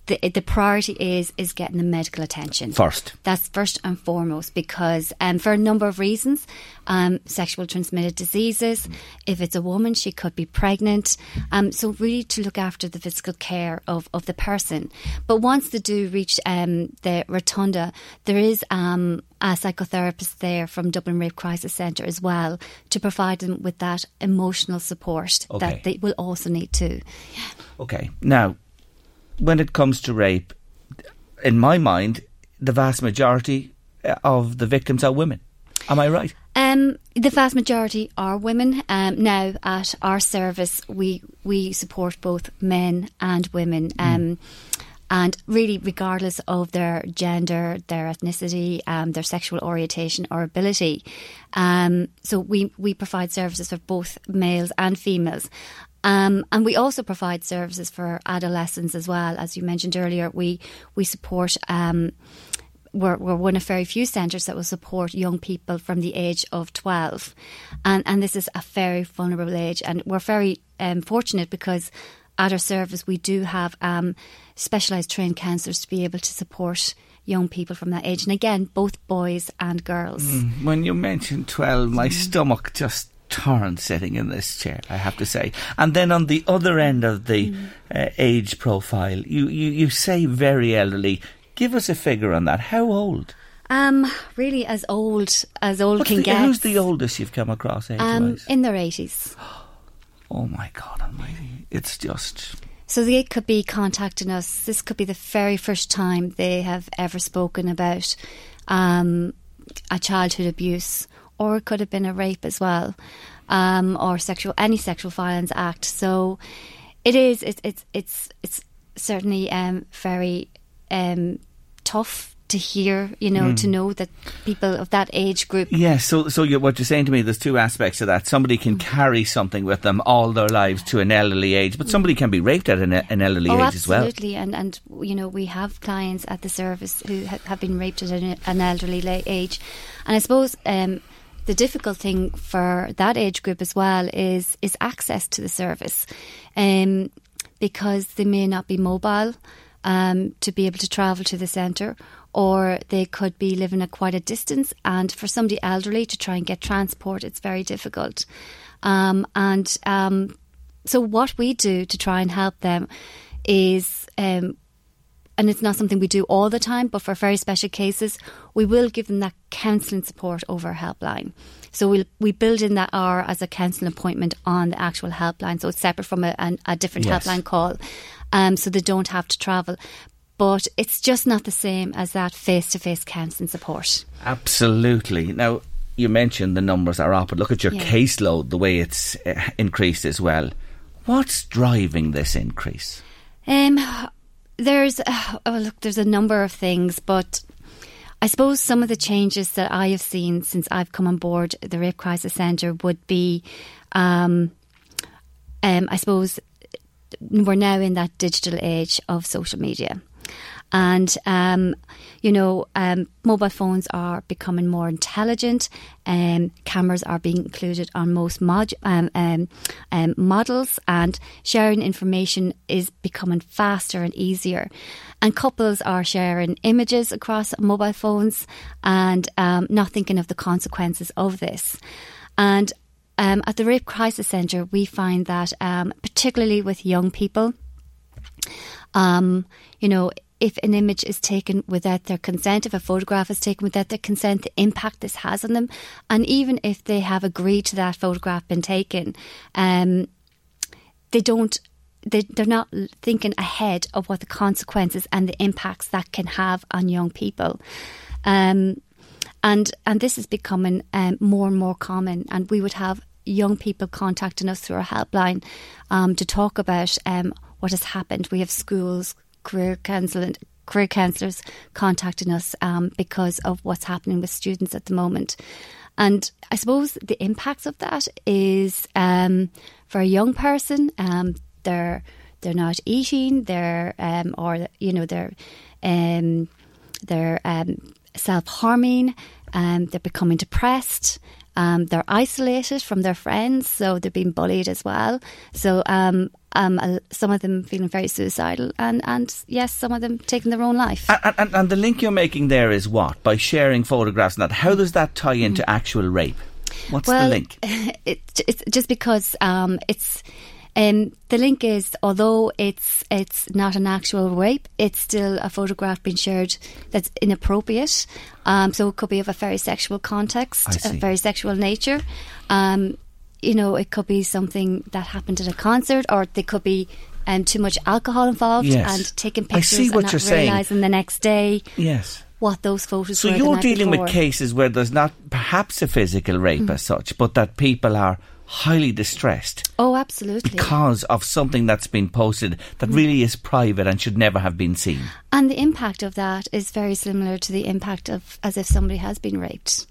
[SPEAKER 7] the the priority is is getting the medical attention
[SPEAKER 2] First.
[SPEAKER 7] That's first and foremost because um, for a number of reasons, um, sexual transmitted diseases. If it's a woman, she could be pregnant. Um, so really to look after the physical care of, of the person. But once they do reach um, the rotunda, there is um, a psychotherapist there from Dublin Rape Crisis Centre as well to provide them with that emotional support
[SPEAKER 2] Okay.
[SPEAKER 7] that they will also need to.
[SPEAKER 2] Okay. Now, when it comes to rape, in my mind, the vast majority uh, of the victims are women. Am I right?
[SPEAKER 7] Um, the vast majority are women. Um, now, at our service, we we support both men and women, um, and really, regardless of their gender, their ethnicity, um, their sexual orientation or ability. Um, so we we provide services for both males and females. Um, and we also provide services for adolescents as well. As you mentioned earlier, we we support um, we're, we're one of very few centres that will support young people from the age of 12. And, and this is a very vulnerable age. And we're very um, fortunate because at our service we do have um, specialised trained counsellors to be able to support young people from that age. And again, both boys and girls.
[SPEAKER 2] When you mentioned 12, my stomach just turned sitting in this chair, I have to say. And then on the other end of the uh, age profile, you, you, you say very elderly. Give us a figure on that. How old?
[SPEAKER 7] Um, really as old as old
[SPEAKER 2] What's
[SPEAKER 7] can
[SPEAKER 2] the-
[SPEAKER 7] get.
[SPEAKER 2] Who's the oldest you've come across
[SPEAKER 7] um, in their 80s. [gasps]
[SPEAKER 2] oh my God almighty. It's just.
[SPEAKER 7] So they could be contacting us. This could be the very first time they have ever spoken about um, a childhood abuse, or it could have been a rape as well, um, or sexual any sexual violence act. So it is. It's it's it's it's certainly um, very um, tough to hear. You know, to know that people of that age group
[SPEAKER 2] Yes, so so you're, what you're saying to me, there's two aspects of that. Somebody can carry something with them all their lives to an elderly age, but somebody can be raped at an, an elderly
[SPEAKER 7] oh,
[SPEAKER 2] age as well.
[SPEAKER 7] absolutely. And and you know we have clients at the service who ha- have been raped at an, an elderly la- age, and I suppose um, the difficult thing for that age group as well is is access to the service, um, because they may not be mobile. Um, to be able to travel to the centre, or they could be living at quite a distance. And for somebody elderly to try and get transport, it's very difficult. Um, and um, so, what we do to try and help them is, um, and it's not something we do all the time, but for very special cases, we will give them that counselling support over a helpline. So we we build in that hour as a counselling appointment on the actual helpline, so it's separate from a, an, a different
[SPEAKER 2] Yes.
[SPEAKER 7] helpline call, um, so they don't have to travel. But it's just not the same as that face to face counselling support.
[SPEAKER 2] Absolutely. Now, you mentioned the numbers are up, but look at your
[SPEAKER 7] Yeah.
[SPEAKER 2] caseload, the way it's uh, increased as well. What's driving this increase?
[SPEAKER 7] Um, there's [sighs] oh look, there's a number of things, but I suppose some of the changes that I have seen since I've come on board the Rape Crisis Centre would be, um, um, I suppose we're now in that digital age of social media. And, um, you know, um, mobile phones are becoming more intelligent. Um, cameras are being included on most mod- um, um, um, models, and sharing information is becoming faster and easier. And couples are sharing images across mobile phones and not thinking of the consequences of this. And um, at the Rape Crisis Centre, we find that, um, particularly with young people, um, you know, if an image is taken without their consent, if a photograph is taken without their consent, the impact this has on them, and even if they have agreed to that photograph being taken, um, they don't. They, they're not thinking ahead of what the consequences and the impacts that can have on young people. Um, and and this is becoming um, more and more common. And we would have young people contacting us through our helpline um, to talk about um, what has happened. We have schools, career counselling, career counsellors contacting us um, because of what's happening with students at the moment. And I suppose the impacts of that is um, for a young person, um, they're they're not eating, they're um, or you know they're um, they're um, self harming, they're becoming depressed. Um, they're isolated from their friends, so they're being bullied as well. So um, um, some of them feeling very suicidal, and, and yes, some of them taking their own life.
[SPEAKER 2] And, and, and the link you're making there is what? By sharing photographs and that, how does that tie into mm. actual rape? What's
[SPEAKER 7] well,
[SPEAKER 2] the link? [laughs]
[SPEAKER 7] It, it's just because um, it's um, the link is, although it's it's not an actual rape, it's still a photograph being shared that's inappropriate. Um, so it could be of a very sexual context, a very sexual nature. Um, you know, it could be something that happened at a concert, or there could be um, too much alcohol involved
[SPEAKER 2] yes.
[SPEAKER 7] and taking pictures and not realising the next day.
[SPEAKER 2] Yes
[SPEAKER 7] what those photos
[SPEAKER 2] so you're dealing before. with cases where there's not perhaps a physical rape mm. as such but that people are highly distressed.
[SPEAKER 7] Oh, absolutely.
[SPEAKER 2] Because of something that's been posted that really is private and should never have been seen.
[SPEAKER 7] And the impact of that is very similar to the impact of as if somebody has been raped.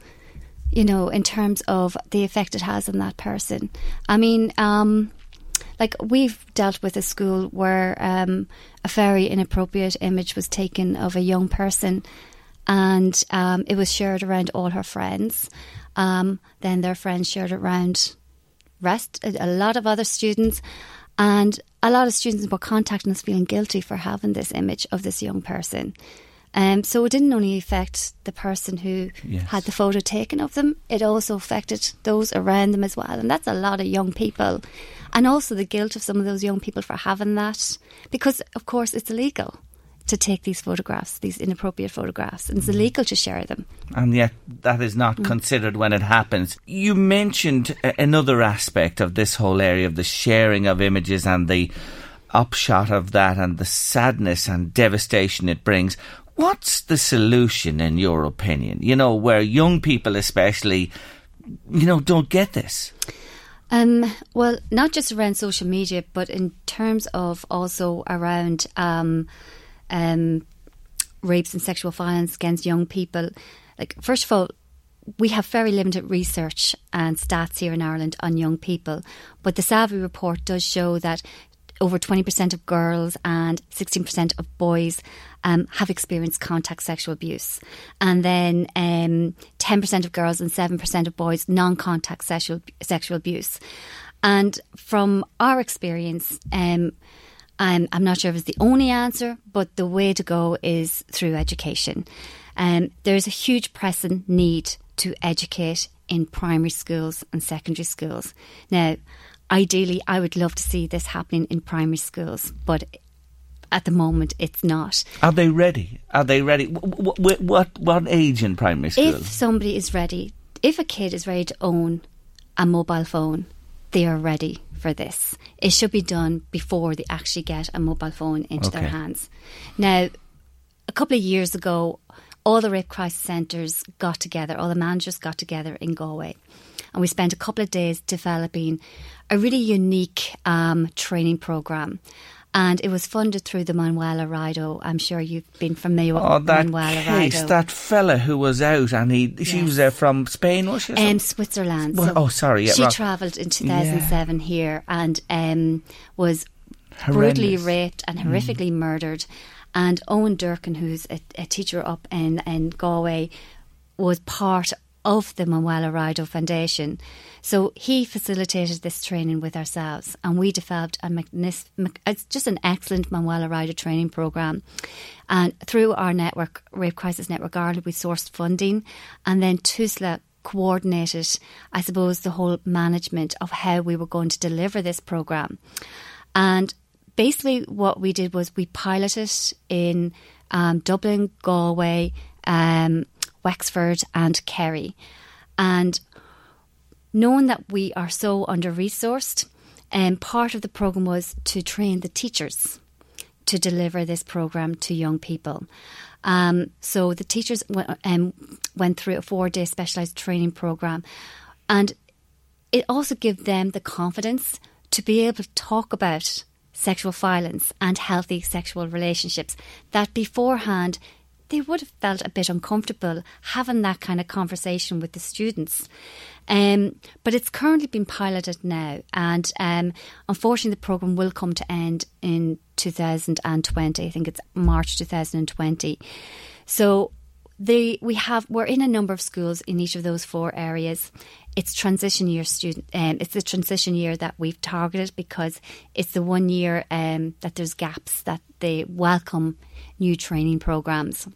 [SPEAKER 7] You know, in terms of the effect it has on that person. I mean, um, like we've dealt with a school where um, a very inappropriate image was taken of a young person and um, it was shared around all her friends. Um, then their friends shared it around rest, a lot of other students, and a lot of students were contacting us feeling guilty for having this image of this young person. Um, so it didn't only affect the person who yes. had the photo taken of them, it also affected those around them as well. And that's a lot of young people. And also the guilt of some of those young people for having that, because of course it's illegal to take these photographs, these inappropriate photographs, and it's mm-hmm. illegal to share them.
[SPEAKER 2] And yet, that is not mm. considered when it happens. You mentioned another aspect of this whole area of the sharing of images and the upshot of that and the sadness and devastation it brings. What's the solution, in your opinion? You know, where young people, especially, you know, don't get this.
[SPEAKER 7] Um, well, not just around social media, but in terms of also around um, um, rapes and sexual violence against young people. Like, first of all, we have very limited research and stats here in Ireland on young people, but the SAVI report does show that over 20% of girls and 16% of boys um, have experienced contact sexual abuse. And then um, 10% of girls and 7% of boys non contact sexual, sexual abuse. And from our experience, um, I'm, I'm not sure if it's the only answer, but the way to go is through education. Um, there's a huge pressing need to educate in primary schools and secondary schools. Now, ideally, I would love to see this happening in primary schools, but at the moment, it's not.
[SPEAKER 2] Are they ready? Are they ready? What what, what age in primary school?
[SPEAKER 7] If somebody is ready, if a kid is ready to own a mobile phone, they are ready for this. It should be done before they actually get a mobile phone into okay. their hands. Now, a couple of years ago, all the rape crisis centres got together, all the managers got together in Galway. And we spent a couple of days developing a really unique um, training programme and it was funded through the Manuel Riedo. I'm sure you've been familiar with oh,
[SPEAKER 2] that
[SPEAKER 7] Manuela
[SPEAKER 2] case,
[SPEAKER 7] Riedo.
[SPEAKER 2] That fella who was out and he yes. she was uh, from Spain, was she?
[SPEAKER 7] Um, Switzerland.
[SPEAKER 2] Well, so oh, sorry. Yeah,
[SPEAKER 7] she travelled in 2007 yeah. here and um, was Horrendous. brutally raped and mm. horrifically mm. murdered. And Owen Durkin, who's a, a teacher up in, in Galway, was part of the Manuel Riedo Foundation. So he facilitated this training with ourselves, and we developed a it's just an excellent Manuela Riedo training program. And through our network, Rape Crisis Network Ireland, we sourced funding, and then TUSLA coordinated, I suppose, the whole management of how we were going to deliver this program. And basically, what we did was we piloted in um, Dublin, Galway, um, Wexford, and Kerry. And knowing that we are so under resourced, um, part of the program was to train the teachers to deliver this program to young people. Um, so the teachers w- um, went through a four day specialised training program, and it also gave them the confidence to be able to talk about sexual violence and healthy sexual relationships that beforehand they would have felt a bit uncomfortable having that kind of conversation with the students. Um, but it's currently been piloted now, and um, unfortunately, the program will come to end in 2020. I think it's March 2020. So we have we're in a number of schools in each of those four areas. It's transition year student. Um, it's the transition year that we've targeted because it's the one year um, that there's gaps that they welcome new training programs.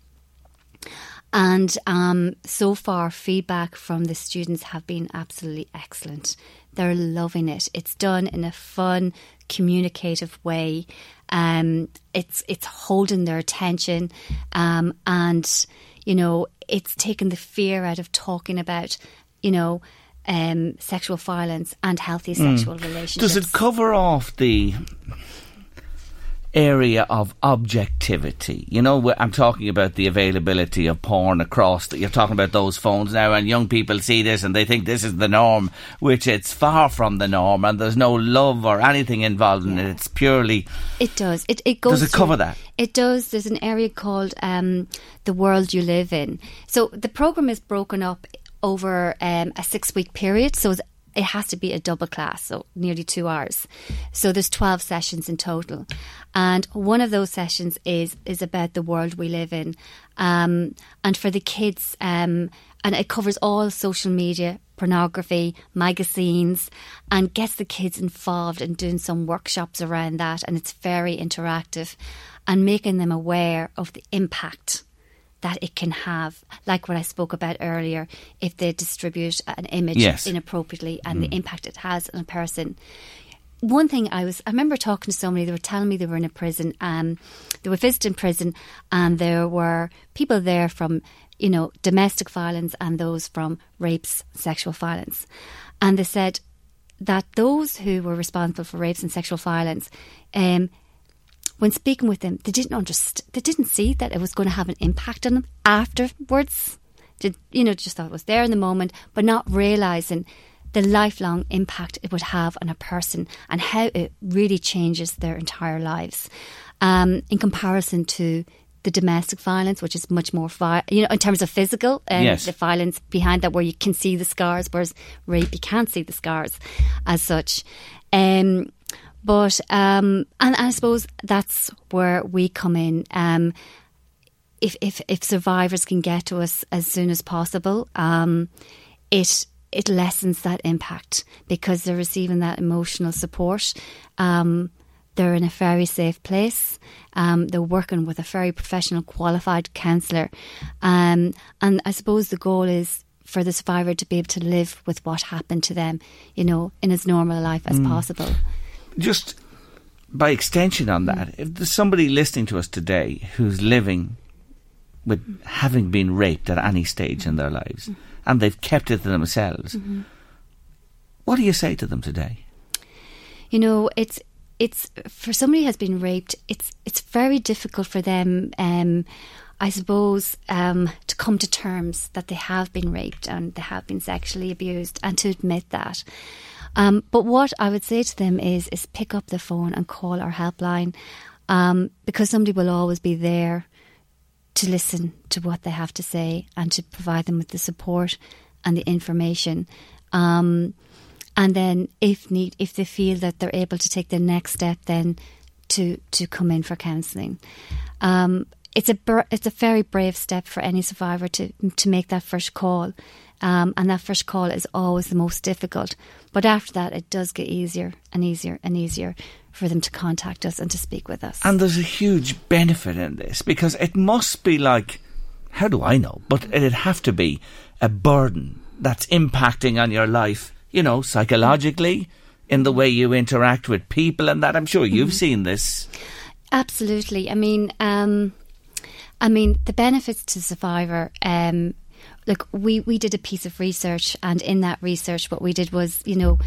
[SPEAKER 7] And um, so far, feedback from the students have been absolutely excellent. They're loving it. It's done in a fun, communicative way. Um, it's it's holding their attention, um, and you know, it's taken the fear out of talking about, you know, um, sexual violence and healthy hmm. sexual mm. relationships.
[SPEAKER 2] Does it cover off the area of objectivity. You know, I'm talking about the availability of porn across. The, you're talking about those phones now, and young people see this and they think this is the norm, which it's far from the norm, and there's no love or anything involved in it. It's purely.
[SPEAKER 7] It does. It it goes.
[SPEAKER 2] Does it cover that?
[SPEAKER 7] It does. There's an area called um, the world you live in. So the program is broken up over um, a six week period. So it has to be a double class, so nearly two hours. So there's 12 sessions in total. And one of those sessions is is about the world we live in. Um, and for the kids, um, and it covers all social media, pornography, magazines, and gets the kids involved in doing some workshops around that. And it's very interactive and making them aware of the impact that it can have, like what I spoke about earlier, if they distribute an image yes. inappropriately and mm. the impact it has on a person. One thing I was, I remember talking to somebody, they were telling me they were in a prison, um, they were visiting prison, and there were people there from, you know, domestic violence and those from rapes, sexual violence. And they said that those who were responsible for rapes and sexual violence, um, when speaking with them, they didn't understand. They didn't see that it was going to have an impact on them afterwards. Did you know? Just thought it was there in the moment, but not realizing the lifelong impact it would have on a person and how it really changes their entire lives. Um, in comparison to the domestic violence, which is much more, vi- you know, in terms of physical, and yes. the violence behind that, where you can see the scars, whereas rape, you can't see the scars as such. Um, but um, and I suppose that's where we come in. Um, if if if survivors can get to us as soon as possible, um, it it lessens that impact because they're receiving that emotional support. Um, they're in a very safe place. Um, they're working with a very professional, qualified counsellor, um, and I suppose the goal is for the survivor to be able to live with what happened to them, you know, in as normal a life as mm. possible
[SPEAKER 2] just by extension on that, if there's somebody listening to us today who's living with having been raped at any stage in their lives mm-hmm. and they've kept it to themselves, mm-hmm. what do you say to them today?
[SPEAKER 7] You know, it's it's for somebody who has been raped. It's it's very difficult for them. Um, I suppose, um, to come to terms that they have been raped and they have been sexually abused and to admit that. Um, but what I would say to them is is pick up the phone and call our helpline um, because somebody will always be there to listen to what they have to say and to provide them with the support and the information. Um, and then, if need, if they feel that they're able to take the next step, then to to come in for counselling. Um, it's a it's a very brave step for any survivor to to make that first call, um, and that first call is always the most difficult. But after that, it does get easier and easier and easier for them to contact us and to speak with us.
[SPEAKER 2] And there's a huge benefit in this because it must be like, how do I know? But it'd have to be a burden that's impacting on your life, you know, psychologically, in the way you interact with people and that. I'm sure you've mm-hmm. seen this.
[SPEAKER 7] Absolutely. I mean, um, I mean, the benefits to survivor um, look, we, we did a piece of research, and in that research, what we did was, you know,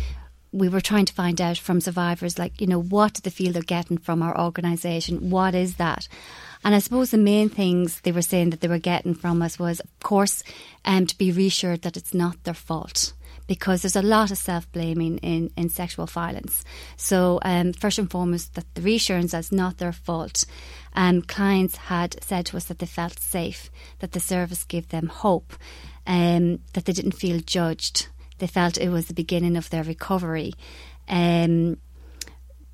[SPEAKER 7] we were trying to find out from survivors, like, you know, what the feel they're getting from our organisation? What is that? And I suppose the main things they were saying that they were getting from us was, of course, um, to be reassured that it's not their fault because there's a lot of self blaming in, in sexual violence. So, um, first and foremost, that the reassurance is not their fault. Um, clients had said to us that they felt safe, that the service gave them hope, um, that they didn't feel judged. They felt it was the beginning of their recovery. Um,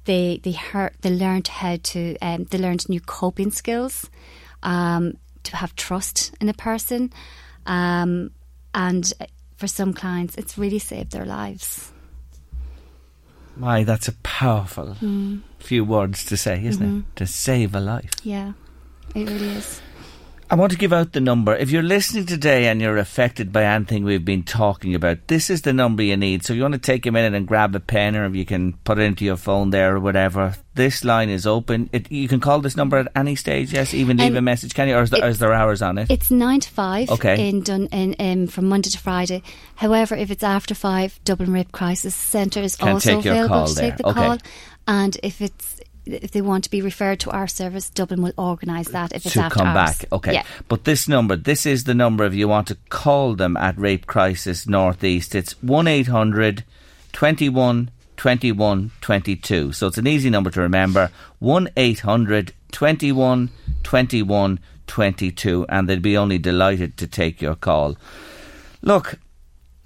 [SPEAKER 7] they they heard, they learned how to um, they learned new coping skills, um, to have trust in a person, um, and for some clients, it's really saved their lives.
[SPEAKER 2] My, that's a powerful
[SPEAKER 7] Mm.
[SPEAKER 2] few words to say, isn't
[SPEAKER 7] Mhm.
[SPEAKER 2] it? To save a life.
[SPEAKER 7] Yeah, it really is.
[SPEAKER 2] I want to give out the number. If you're listening today and you're affected by anything we've been talking about, this is the number you need. So if you want to take a minute and grab a pen or if you can put it into your phone there or whatever, this line is open. It, you can call this number at any stage, yes? Even leave
[SPEAKER 7] Um,
[SPEAKER 2] a message, can you? Or is there,
[SPEAKER 7] it-
[SPEAKER 2] is there hours on it?
[SPEAKER 7] It's nine to five
[SPEAKER 2] Okay.
[SPEAKER 7] in Dun in um, from Monday to Friday. However, if it's after five, Dublin Rape Crisis Centre is
[SPEAKER 2] Can
[SPEAKER 7] also available to take the
[SPEAKER 2] Okay.
[SPEAKER 7] call. And if it's if they want to be referred to our service, Dublin will organise that. If it's
[SPEAKER 2] to
[SPEAKER 7] after
[SPEAKER 2] come
[SPEAKER 7] hours.
[SPEAKER 2] back. Okay.
[SPEAKER 7] Yeah.
[SPEAKER 2] But this number, this is the number if you want to call them at Rape Crisis Northeast. It's 1 800 21 21 22. So it's an easy number to remember 1 800 21 21 22. And they'd be only delighted to take your call. Look,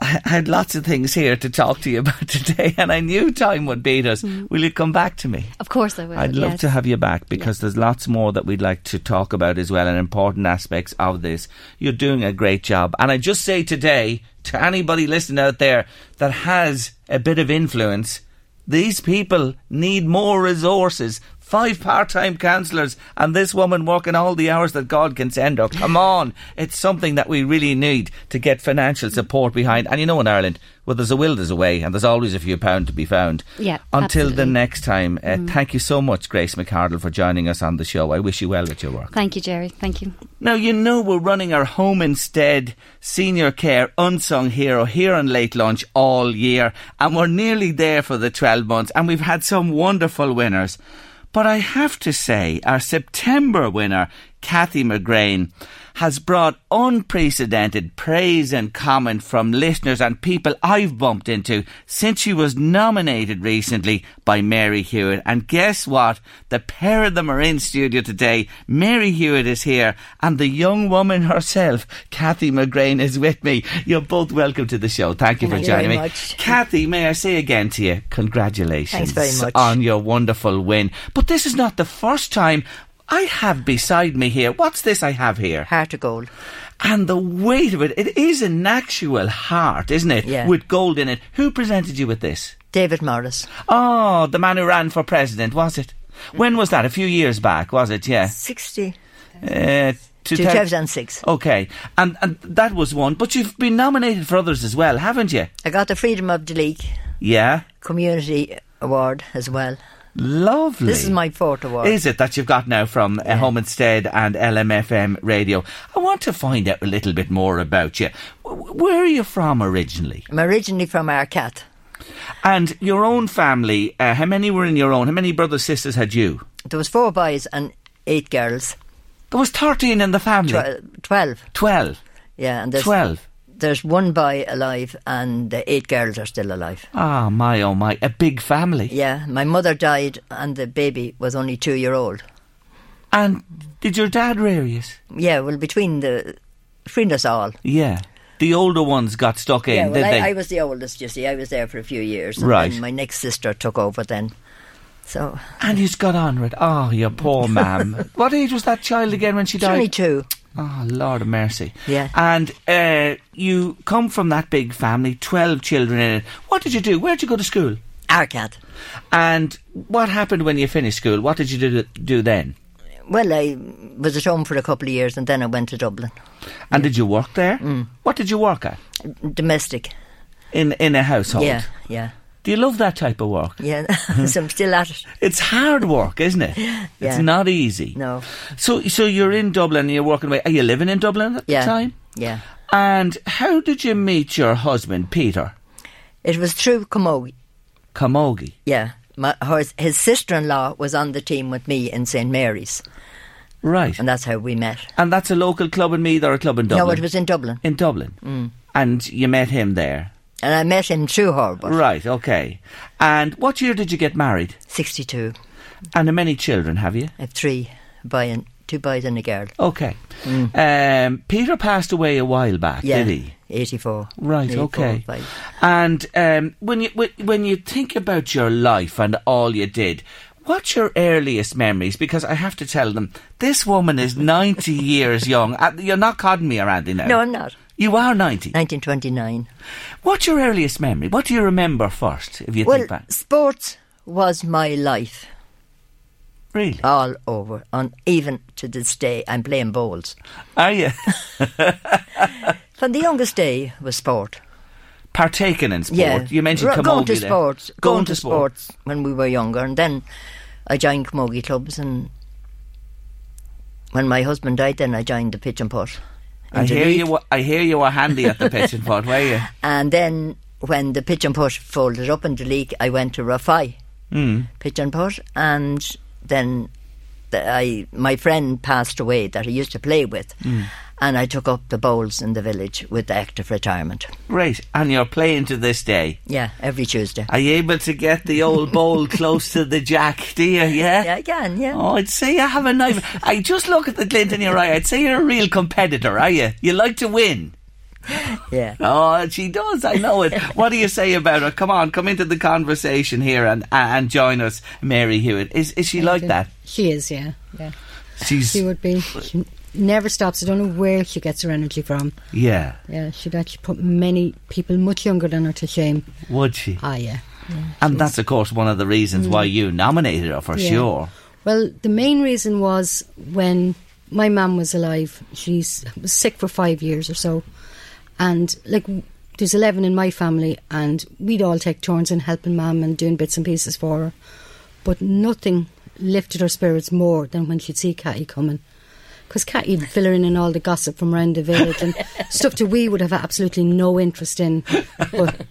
[SPEAKER 2] I had lots of things here to talk to you [laughs] about today, and I knew time would beat us. Mm. Will you come back to me?
[SPEAKER 7] Of course, I will.
[SPEAKER 2] I'd love
[SPEAKER 7] yes.
[SPEAKER 2] to have you back because there's lots more that we'd like to talk about as well and important aspects of this. You're doing a great job. And I just say today to anybody listening out there that has a bit of influence, these people need more resources. Five part time counsellors and this woman working all the hours that God can send her. Come [laughs] on. It's something that we really need to get financial support behind. And you know, in Ireland, well, there's a will, there's a way, and there's always a few pound to be found.
[SPEAKER 7] Yeah,
[SPEAKER 2] Until the next time, uh, thank you so much, Grace McCardle, for joining us on the show. I wish you well with your work.
[SPEAKER 7] Thank you, Gerry. Thank you.
[SPEAKER 2] Now, you know we're running our Home Instead Senior Care Unsung Hero here on Late Lunch all year, and we're nearly there for the 12 months, and we've had some wonderful winners. But I have to say, our September winner, Kathy McGrain, has brought unprecedented praise and comment from listeners and people I've bumped into since she was nominated recently by Mary Hewitt. And guess what? The pair of them are in studio today. Mary Hewitt is here, and the young woman herself, Kathy McGrain, is with me. You're both welcome to the show. Thank you for
[SPEAKER 8] Thank you
[SPEAKER 2] joining
[SPEAKER 8] very
[SPEAKER 2] me.
[SPEAKER 8] much.
[SPEAKER 2] Kathy, may I say again to you, congratulations on your wonderful win. But this is not the first time. I have beside me here. What's this I have here?
[SPEAKER 8] Heart of gold.
[SPEAKER 2] And the weight of it, it is an actual heart, isn't it?
[SPEAKER 8] Yeah.
[SPEAKER 2] With gold in it. Who presented you with this?
[SPEAKER 8] David Norris.
[SPEAKER 2] Oh, the man who ran for president, was it? When was that? A few years back, was it? Yeah.
[SPEAKER 8] 60.
[SPEAKER 2] Uh,
[SPEAKER 8] 2006.
[SPEAKER 2] Okay. And, and that was one. But you've been nominated for others as well, haven't you?
[SPEAKER 8] I got the Freedom of Duleek
[SPEAKER 2] Yeah.
[SPEAKER 8] Community Award as well.
[SPEAKER 2] Lovely.
[SPEAKER 8] This is my fourth award.
[SPEAKER 2] Is it that you've got now from uh, Home Instead and LMFM Radio? I want to find out a little bit more about you. Where are you from originally?
[SPEAKER 8] I'm originally from Ardcath.
[SPEAKER 2] And your own family, uh, how many were in your own? How many brothers, sisters had you?
[SPEAKER 8] There was four boys and eight girls.
[SPEAKER 2] There was 13 in the family.
[SPEAKER 8] Tw- Twelve.
[SPEAKER 2] 12.
[SPEAKER 8] Yeah, and there's
[SPEAKER 2] 12.
[SPEAKER 8] There's one boy alive, and the eight girls are still alive.
[SPEAKER 2] Ah, my oh my. A big family.
[SPEAKER 8] Yeah, my mother died, and the baby was only two year old.
[SPEAKER 2] And did your dad rear you?
[SPEAKER 8] Yeah, well, between the between us all.
[SPEAKER 2] Yeah. The older ones got stuck in,
[SPEAKER 8] yeah, well, I? I was the oldest. You see, I was there for a few years, and
[SPEAKER 2] Right.
[SPEAKER 8] my next sister took over. Then, so
[SPEAKER 2] and he's got on with. Oh, your poor ma'am. [laughs] what age was that child again when she died?
[SPEAKER 8] twenty-two.
[SPEAKER 2] Oh, Lord of mercy.
[SPEAKER 8] Yeah.
[SPEAKER 2] And uh, you come from that big family, 12 children in it. What did you do? Where did you go to school?
[SPEAKER 8] Ardcath.
[SPEAKER 2] And what happened when you finished school? What did you do, do then?
[SPEAKER 8] Well, I was at home for a couple of years, and then I went to Dublin.
[SPEAKER 2] And did you work there?
[SPEAKER 8] Mm.
[SPEAKER 2] What did you work at?
[SPEAKER 8] Domestic.
[SPEAKER 2] In in a household?
[SPEAKER 8] Yeah, yeah,
[SPEAKER 2] Do you love that type of work?
[SPEAKER 8] yeah. [laughs] so I'm still at it.
[SPEAKER 2] It's hard work, isn't it? It's
[SPEAKER 8] Yeah.
[SPEAKER 2] not easy.
[SPEAKER 8] No.
[SPEAKER 2] So so you're in Dublin and you're working away. Are you living in Dublin at
[SPEAKER 8] Yeah.
[SPEAKER 2] the time?
[SPEAKER 8] Yeah.
[SPEAKER 2] And how did you meet your husband, Peter?
[SPEAKER 8] It was through Camogie.
[SPEAKER 2] Camogie.
[SPEAKER 8] Yeah. My, his, his sister-in-law was on the team with me in St Mary's,
[SPEAKER 2] Right.
[SPEAKER 8] and that's how we met.
[SPEAKER 2] And that's a local club in Meath or a club in Dublin?
[SPEAKER 8] No, it was in Dublin.
[SPEAKER 2] in Dublin.
[SPEAKER 8] Mm.
[SPEAKER 2] And you met him there.
[SPEAKER 8] And I met him through her, but
[SPEAKER 2] Right, okay. And what year did you get married?
[SPEAKER 8] 62.
[SPEAKER 2] And how many children have you?
[SPEAKER 8] I have three, boy and, two boys and a girl.
[SPEAKER 2] Okay. Um, Peter passed away a while back,
[SPEAKER 8] Yeah,
[SPEAKER 2] did he?
[SPEAKER 8] 84.
[SPEAKER 2] Right.
[SPEAKER 8] 84,
[SPEAKER 2] okay.
[SPEAKER 8] five.
[SPEAKER 2] And um, when you when- when you think about your life and all you did, what's your earliest memories? Because I have to tell them, this woman is ninety [laughs] years young. Uh, You're not codding me or anything now.
[SPEAKER 8] No, I'm not.
[SPEAKER 2] You are ninety.
[SPEAKER 8] 1929.
[SPEAKER 2] What's your earliest memory? What do you remember first? If you
[SPEAKER 8] Well,
[SPEAKER 2] think back,
[SPEAKER 8] sports was my life
[SPEAKER 2] really,
[SPEAKER 8] all over. On even to this day, I'm playing bowls.
[SPEAKER 2] are you [laughs]
[SPEAKER 8] From the youngest day was sport.
[SPEAKER 2] partaking in sport?
[SPEAKER 8] Yeah,
[SPEAKER 2] You mentioned camogie
[SPEAKER 8] going to sports,
[SPEAKER 2] Going, to sport.
[SPEAKER 8] sports when we were younger, and then I joined camogie clubs. And when my husband died, then I joined the pitch and putt.
[SPEAKER 2] I hear you. I hear you were handy at the pitch and putt, were you?
[SPEAKER 8] And then when the pitch and putt folded up in Duleek, I went to Rathfeigh
[SPEAKER 2] Mm.
[SPEAKER 8] pitch and putt, and then the, I my friend passed away that I used to play with,
[SPEAKER 2] Mm.
[SPEAKER 8] And I took up the bowls in the village with active retirement.
[SPEAKER 2] Great, and you're playing to this day.
[SPEAKER 8] Yeah, every Tuesday.
[SPEAKER 2] Are you able to get the old bowl [laughs] close to the jack? Do you? Yeah.
[SPEAKER 8] Yeah, I can. Yeah.
[SPEAKER 2] Oh, I'd say you have a knife. I just look at the glint in your eye. I'd say you're a real competitor, are you? You like to win. [laughs]
[SPEAKER 8] Yeah.
[SPEAKER 2] Oh, she does. I know it. what do you say about her? Come on, come into the conversation here and and join us, Mary Hewitt. Is is she like that?
[SPEAKER 9] She is, yeah, yeah.
[SPEAKER 2] She's
[SPEAKER 9] She would be. [laughs] She never stops. I don't know where she gets her energy from.
[SPEAKER 2] yeah.
[SPEAKER 9] Yeah, she'd actually put many people much younger than her to shame.
[SPEAKER 2] Would she?
[SPEAKER 9] Ah, yeah. yeah
[SPEAKER 2] And that's of course one of the reasons why you nominated her for
[SPEAKER 9] Yeah.
[SPEAKER 2] sure.
[SPEAKER 9] Well, the main reason was when my mum was alive. she was sick for five years or so, and like there's eleven in my family, and we'd all take turns in helping mum and doing bits and pieces for her. But nothing lifted her spirits more than when she'd see Catty coming. Because Catty'd fill her in on all the gossip from around the village and [laughs] stuff that we would have absolutely no interest in. But,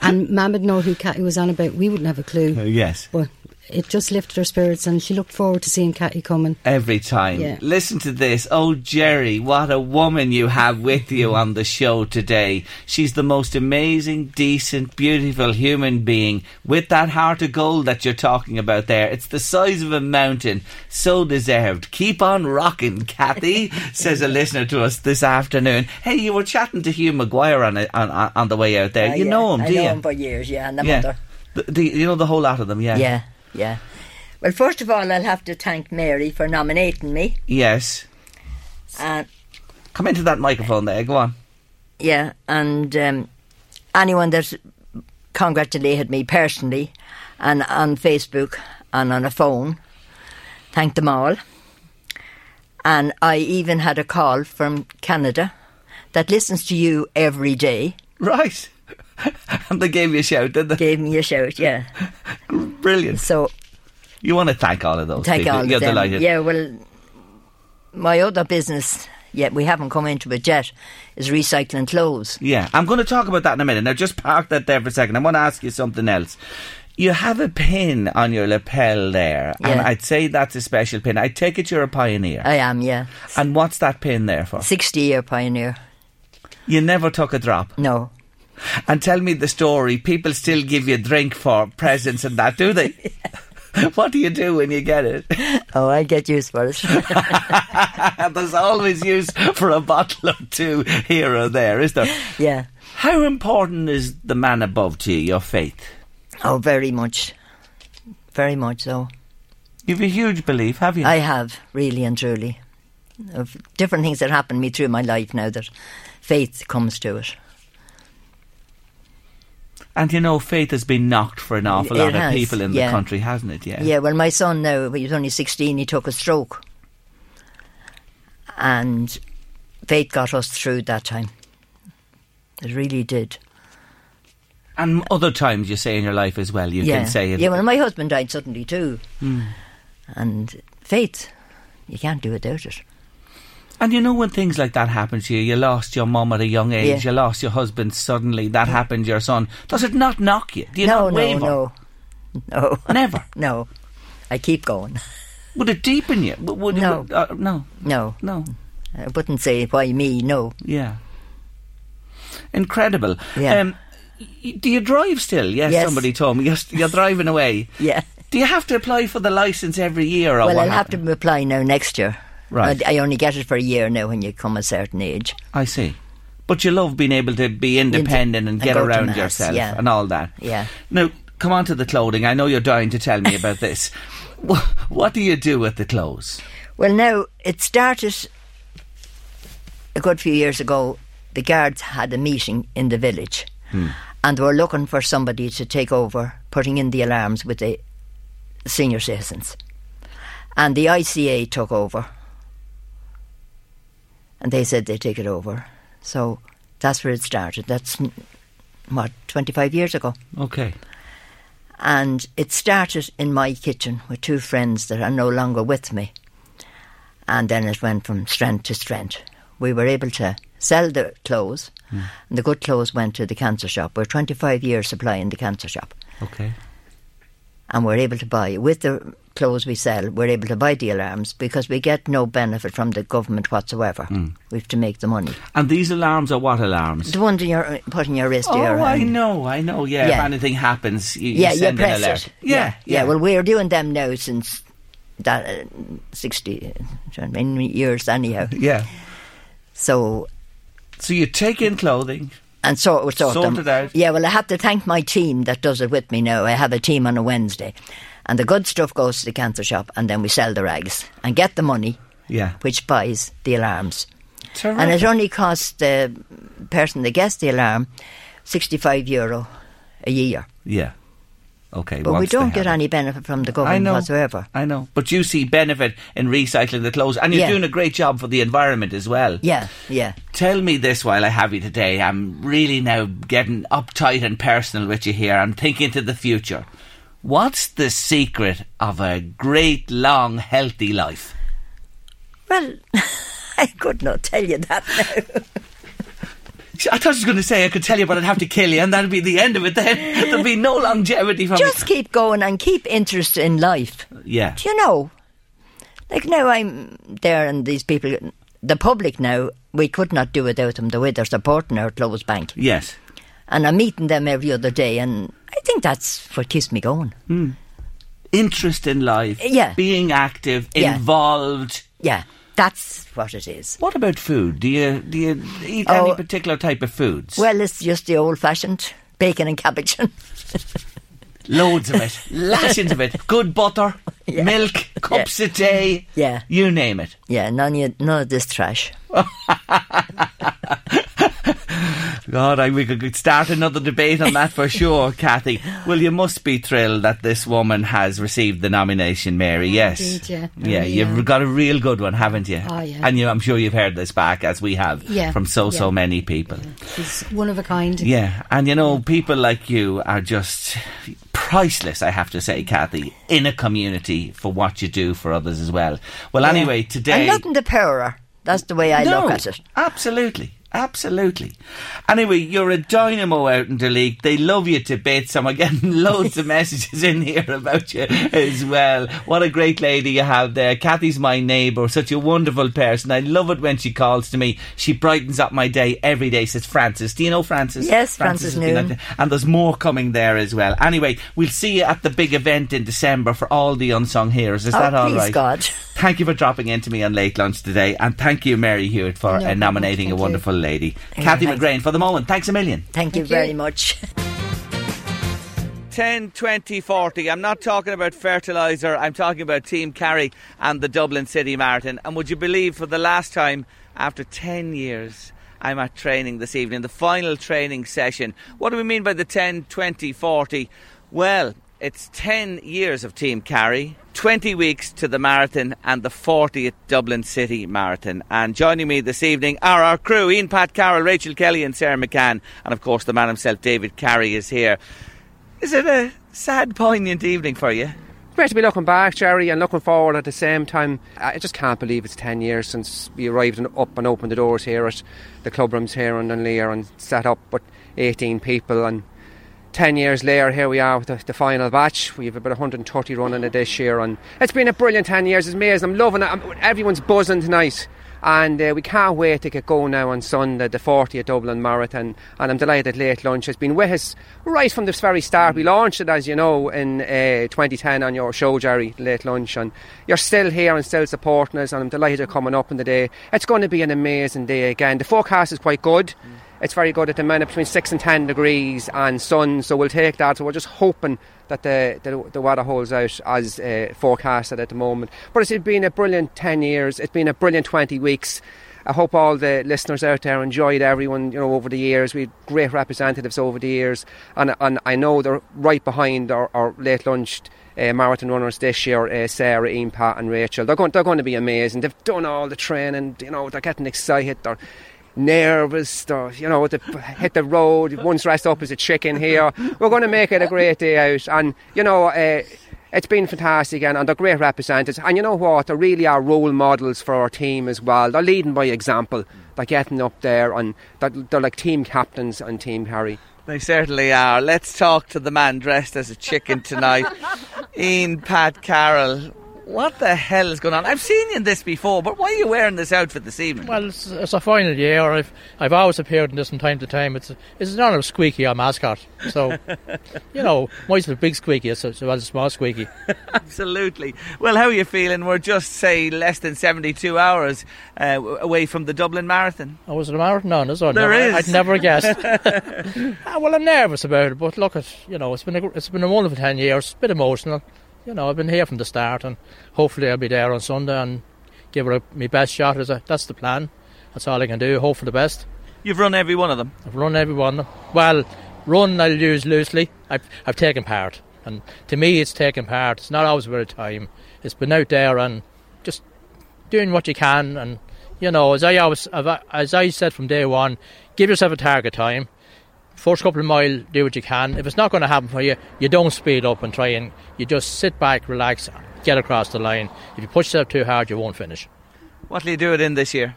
[SPEAKER 9] and Mum would know who Catty was on about. We wouldn't have a clue.
[SPEAKER 2] Uh, yes.
[SPEAKER 9] But it just lifted her spirits, and she looked forward to seeing Catty coming.
[SPEAKER 2] Every time.
[SPEAKER 9] Yeah.
[SPEAKER 2] Listen to this. Oh, Gerry, what a woman you have with you on the show today. She's the most amazing, decent, beautiful human being with that heart of gold that you're talking about there. It's the size of a mountain. So deserved. Keep on rocking, Kathy, [laughs] says a listener to us this afternoon. Hey, you were chatting to Hugh Maguire on, a, on, on on the way out there.
[SPEAKER 8] Ah,
[SPEAKER 2] you
[SPEAKER 8] yeah.
[SPEAKER 2] know him, do
[SPEAKER 8] I
[SPEAKER 2] do
[SPEAKER 8] know
[SPEAKER 2] you?
[SPEAKER 8] him for years. Yeah, and the
[SPEAKER 2] yeah.
[SPEAKER 8] mother.
[SPEAKER 2] The, the, you know the whole lot of them, yeah?
[SPEAKER 8] Yeah, yeah. Well, first of all, I'll have to thank Mary for nominating me.
[SPEAKER 2] Yes.
[SPEAKER 8] And
[SPEAKER 2] Come into that microphone there. Go on.
[SPEAKER 8] yeah, and um, anyone that congratulated me personally, and on Facebook and on a phone, thank them all. And I even had a call from Canada that listens to you every day.
[SPEAKER 2] Right. And [laughs] they gave you a shout, did they?
[SPEAKER 8] Gave me a shout, yeah.
[SPEAKER 2] Brilliant.
[SPEAKER 8] So
[SPEAKER 2] You want to thank all of those
[SPEAKER 8] thank
[SPEAKER 2] people.
[SPEAKER 8] all
[SPEAKER 2] You're
[SPEAKER 8] of them.
[SPEAKER 2] delighted.
[SPEAKER 8] Yeah, well, my other business, yet we haven't come into it yet, is recycling clothes.
[SPEAKER 2] Yeah, I'm going to talk about that in a minute. Now, just park that there for a second. I want to ask you something else. You have a pin on your lapel there, and I'd say that's a special pin. I take it you're a pioneer.
[SPEAKER 8] I am, yeah.
[SPEAKER 2] and what's that pin there for?
[SPEAKER 8] 60 year pioneer.
[SPEAKER 2] You never took a drop.
[SPEAKER 8] No.
[SPEAKER 2] And tell me the story. People still give you a drink for presents and that, do they? [laughs] [laughs] what do you do when you get it? [laughs]
[SPEAKER 8] Oh, I get used for it.
[SPEAKER 2] There's always use for a bottle or two here or there, is there?
[SPEAKER 8] yeah.
[SPEAKER 2] How important is the man above to you, your faith?
[SPEAKER 8] Oh, very much. Very much so.
[SPEAKER 2] You've a huge belief, have you?
[SPEAKER 8] I have, really and truly. Of different things that happened to me through my life now that faith comes to it.
[SPEAKER 2] And you know, faith has been knocked for an awful
[SPEAKER 8] It
[SPEAKER 2] lot of people in the country, hasn't it? Yeah.
[SPEAKER 8] Yeah, well, my son now, he was only 16, he took a stroke. And faith got us through that time. It really did.
[SPEAKER 2] And other times you say in your life as well, you
[SPEAKER 8] yeah.
[SPEAKER 2] can say it.
[SPEAKER 8] Yeah, well, my husband died suddenly too.
[SPEAKER 2] Hmm.
[SPEAKER 8] And faith, you can't do without it.
[SPEAKER 2] And you know when things like that happen to you, you lost your mum at a young age,
[SPEAKER 8] Yeah.
[SPEAKER 2] you lost your husband suddenly, that happened to your son. Does it not knock you? Do you
[SPEAKER 8] no,
[SPEAKER 2] not
[SPEAKER 8] no,
[SPEAKER 2] waver?
[SPEAKER 8] no. No.
[SPEAKER 2] Never? [laughs]
[SPEAKER 8] no. I keep going.
[SPEAKER 2] Would it deepen you? Would,
[SPEAKER 8] No.
[SPEAKER 2] would- uh, no.
[SPEAKER 8] No.
[SPEAKER 2] No.
[SPEAKER 8] I wouldn't say why me, no.
[SPEAKER 2] Yeah. Incredible.
[SPEAKER 8] Yeah.
[SPEAKER 2] Um, do you drive still? Yes,
[SPEAKER 8] Yes.
[SPEAKER 2] somebody told me. You're, you're driving away. [laughs]
[SPEAKER 8] Yeah.
[SPEAKER 2] Do you have to apply for the license every year? Or
[SPEAKER 8] well, I'll have to apply now next year.
[SPEAKER 2] Right.
[SPEAKER 8] I, I only get it for a year now when you come a certain age.
[SPEAKER 2] I see. But you love being able to be independent and
[SPEAKER 8] and
[SPEAKER 2] get around
[SPEAKER 8] mass,
[SPEAKER 2] yourself
[SPEAKER 8] yeah.
[SPEAKER 2] and all that.
[SPEAKER 8] Yeah.
[SPEAKER 2] Now, come on to the clothing. I know you're dying to tell me [laughs] about this. What do you do with the clothes?
[SPEAKER 8] Well, now it started a good few years ago. The guards had a meeting in the village, hmm. and they were looking for somebody to take over putting in the alarms with the senior citizens. And the ICA took over, and they said they'd take it over. So that's where it started. That's mm, what twenty five years ago.
[SPEAKER 2] Okay.
[SPEAKER 8] And it started in my kitchen with two friends that are no longer with me. And then it went from strength to strength. We were able to sell the clothes, and the good clothes went to the cancer shop. We're 25 years supplying the cancer shop.
[SPEAKER 2] Okay.
[SPEAKER 8] And we're able to buy, with the clothes we sell, we're able to buy the alarms because we get no benefit from the government whatsoever. We have to make the money.
[SPEAKER 2] And these alarms are what alarms?
[SPEAKER 8] The ones you're putting your wrist to
[SPEAKER 2] Oh,
[SPEAKER 8] your
[SPEAKER 2] I know, I know. Yeah,
[SPEAKER 8] Yeah.
[SPEAKER 2] if anything happens, you,
[SPEAKER 8] yeah,
[SPEAKER 2] you
[SPEAKER 8] you
[SPEAKER 2] send an
[SPEAKER 8] press
[SPEAKER 2] alert.
[SPEAKER 8] it.
[SPEAKER 2] Yeah,
[SPEAKER 8] yeah, Well, we're doing them now since that uh, sixty uh, years anyhow. [laughs]
[SPEAKER 2] yeah.
[SPEAKER 8] So
[SPEAKER 2] So you take in clothing.
[SPEAKER 8] and sort sort,
[SPEAKER 2] Sort
[SPEAKER 8] them.
[SPEAKER 2] it out.
[SPEAKER 8] Yeah, well, I have to thank my team that does it with me now. I have a team on a Wednesday, and the good stuff goes to the cancer shop, and then we sell the rags and get the money,
[SPEAKER 2] Yeah.
[SPEAKER 8] which buys the alarms.
[SPEAKER 2] Terrific.
[SPEAKER 8] And it only costs the person that gets the alarm sixty-five euro a year.
[SPEAKER 2] Yeah. Okay.
[SPEAKER 8] But we don't get any benefit from the
[SPEAKER 2] I
[SPEAKER 8] government
[SPEAKER 2] know.
[SPEAKER 8] whatsoever.
[SPEAKER 2] I know. But you see benefit in recycling the clothes, and you're
[SPEAKER 8] Yeah.
[SPEAKER 2] doing a great job for the environment as well.
[SPEAKER 8] Yeah, yeah.
[SPEAKER 2] Tell me this while I have you today. I'm really now getting uptight and personal with you here. I'm thinking to the future. What's the secret of a great, long, healthy life?
[SPEAKER 8] Well, [laughs] I could not tell you that now. [laughs]
[SPEAKER 2] I thought you was going to say I could tell you, but I'd have to kill you, and that'd be the end of it. Then [laughs] there'd be no longevity from
[SPEAKER 8] Just keep going and keep interest in life.
[SPEAKER 2] Yeah,
[SPEAKER 8] Do you know? Like now I'm there and these people, the public now, we could not do without them the way they're supporting our clothes bank.
[SPEAKER 2] yes.
[SPEAKER 8] And I'm meeting them every other day and I think that's what keeps me going. Hmm.
[SPEAKER 2] Interest in life.
[SPEAKER 8] Yeah.
[SPEAKER 2] Being active,
[SPEAKER 8] Yeah.
[SPEAKER 2] involved.
[SPEAKER 8] Yeah, that's what it is.
[SPEAKER 2] What about food? Do you do you eat
[SPEAKER 8] Oh.
[SPEAKER 2] any particular type of foods?
[SPEAKER 8] Well, it's just the old fashioned bacon and cabbage. [laughs]
[SPEAKER 2] Loads of it, lashings of it. Good butter, [laughs]
[SPEAKER 8] Yeah.
[SPEAKER 2] milk, cups a day.
[SPEAKER 8] Yeah.
[SPEAKER 2] you name it.
[SPEAKER 8] yeah, none of, none of this trash. [laughs]
[SPEAKER 2] God, I, we could start another debate on that for sure, [laughs] Kathy. Well, you must be thrilled that this woman has received the nomination, Mary. Oh, yes,
[SPEAKER 9] Indeed, yeah.
[SPEAKER 2] yeah.
[SPEAKER 9] Really,
[SPEAKER 2] You've
[SPEAKER 9] yeah.
[SPEAKER 2] got a real good one, haven't you?
[SPEAKER 9] Oh, yeah.
[SPEAKER 2] And you, I'm sure you've heard this back as we have
[SPEAKER 9] Yeah,
[SPEAKER 2] from so so many people.
[SPEAKER 9] She's one of a kind.
[SPEAKER 2] Yeah, and you know, people like you are just priceless, I have to say, Kathy, in a community for what you do for others as well. Well,
[SPEAKER 8] Yeah.
[SPEAKER 2] anyway,
[SPEAKER 8] And
[SPEAKER 2] today.
[SPEAKER 8] nothing to power. That's the way I
[SPEAKER 2] no,
[SPEAKER 8] look at it.
[SPEAKER 2] Absolutely. Absolutely. Anyway, you're a dynamo out in Duleek. They love you to bits, and we're getting [laughs] loads of messages in here about you as well. What a great lady you have there. Kathy's my neighbour, such a wonderful person. I love it when she calls to me. She brightens up my day every day, says Francis. Do you know Francis?
[SPEAKER 8] Yes, Francis
[SPEAKER 2] been
[SPEAKER 8] Noon.
[SPEAKER 2] And there's more coming there as well. Anyway, we'll see you at the big event in December for all the unsung heroes. Is
[SPEAKER 8] Oh,
[SPEAKER 2] that all
[SPEAKER 8] please,
[SPEAKER 2] right?
[SPEAKER 8] God.
[SPEAKER 2] Thank you for dropping into me on late lunch today, and thank you, Mary Hewitt, for
[SPEAKER 8] No
[SPEAKER 2] uh, nominating a
[SPEAKER 8] thank you.
[SPEAKER 2] wonderful lady.
[SPEAKER 8] Yeah,
[SPEAKER 2] Kathy
[SPEAKER 8] thanks.
[SPEAKER 2] McGrain, for the moment, thanks a million.
[SPEAKER 8] Thank, you very much. [laughs]
[SPEAKER 2] 10, 20, 40. I'm not talking about fertiliser, I'm talking about Team Carey and the Dublin City Marathon. And would you believe, for the last time, after 10 years, I'm at training this evening, the final training session. What do we mean by the 10, 20, 40? Well, it's 10 years of Team Carey, 20 weeks to the marathon, and the 40th Dublin City Marathon. And joining me this evening are our crew Ian Pat Carroll, Rachel Kelly, and Sarah McCann. And of course, the man himself, David Carey, is here. Is it a sad, poignant evening for you?
[SPEAKER 10] Great to be looking back, Gerry, and looking forward at the same time. I just can't believe it's 10 years since we arrived and up and opened the doors here at the club rooms here in Dunleer and set up with 18 people. And 10 years later, here we are with the, the final batch. We have about 130 running it this year, and it's been a brilliant 10 years. It's amazing. I'm loving it. I'm, everyone's buzzing tonight. And uh, we can't wait to get going now on Sunday, the 40th Dublin Marathon. And I'm delighted Late Lunch has been with us right from the very start. We launched it, as you know, in uh, 2010 on your show, Gerry, Late Lunch, and you're still here and still supporting us. And I'm delighted you're coming up in the day. It's going to be an amazing day again. The forecast is quite good. Mm. It's very good at the minute, between 6 and 10 degrees and sun, so we'll take that. So we're just hoping that the, the, the weather holds out as uh, forecasted at the moment. But it's been a brilliant 10 years, it's been a brilliant 20 weeks. I hope all the listeners out there enjoyed everyone, you know, over the years. We had great representatives over the years, and, and I know they're right behind our, our late lunch uh, marathon runners this year, uh, Sarah, Ian, Pat, and Rachel. They're going, they're going to be amazing. They've done all the training, you know, they're getting excited. They're, nervous, or, you know, to hit the road. One's dressed up as a chicken here. We're going to make it a great day out. And, you know, uh, it's been fantastic and, and they're great representatives. And you know what? They really are role models for our team as well. They're leading by example. They're getting up there and they're, they're like team captains on Team Harry.
[SPEAKER 2] They certainly are. Let's talk to the man dressed as a chicken tonight. [laughs] Ian Pat Carroll what the hell is going on? I've seen you in this before, but why are you wearing this outfit this evening?
[SPEAKER 11] Well, it's, it's a final year. I've I've always appeared in this from time to time. It's it's an honour of Squeaky, our mascot. So, [laughs] you know, mine's a big Squeaky as well as a small Squeaky. [laughs]
[SPEAKER 2] Absolutely. Well, how are you feeling? We're just say less than seventy-two hours uh, away from the Dublin Marathon.
[SPEAKER 11] Oh, was it a marathon? No, no,
[SPEAKER 2] there is.
[SPEAKER 11] I'd never [laughs] guessed. ah, well, I'm nervous about it, but look, at you know, it's been a, it's been a wonderful ten years. A bit emotional you know, I've been here from the start, and hopefully I'll be there on Sunday and give it my best shot. As that's the plan. That's all I can do. Hope for the best.
[SPEAKER 2] You've run every one of them.
[SPEAKER 11] I've run every one. Of them. Well, run I'll use loosely. I've I've taken part, and to me it's taking part. It's not always about a time. It's been out there and just doing what you can, and you know, as I always as I said from day one, give yourself a target time first couple of mile, do what you can. If it's not going to happen for you, you don't speed up and try and you just sit back, relax, get across the line. If you push yourself too hard, you won't finish.
[SPEAKER 2] What will you do it in this year?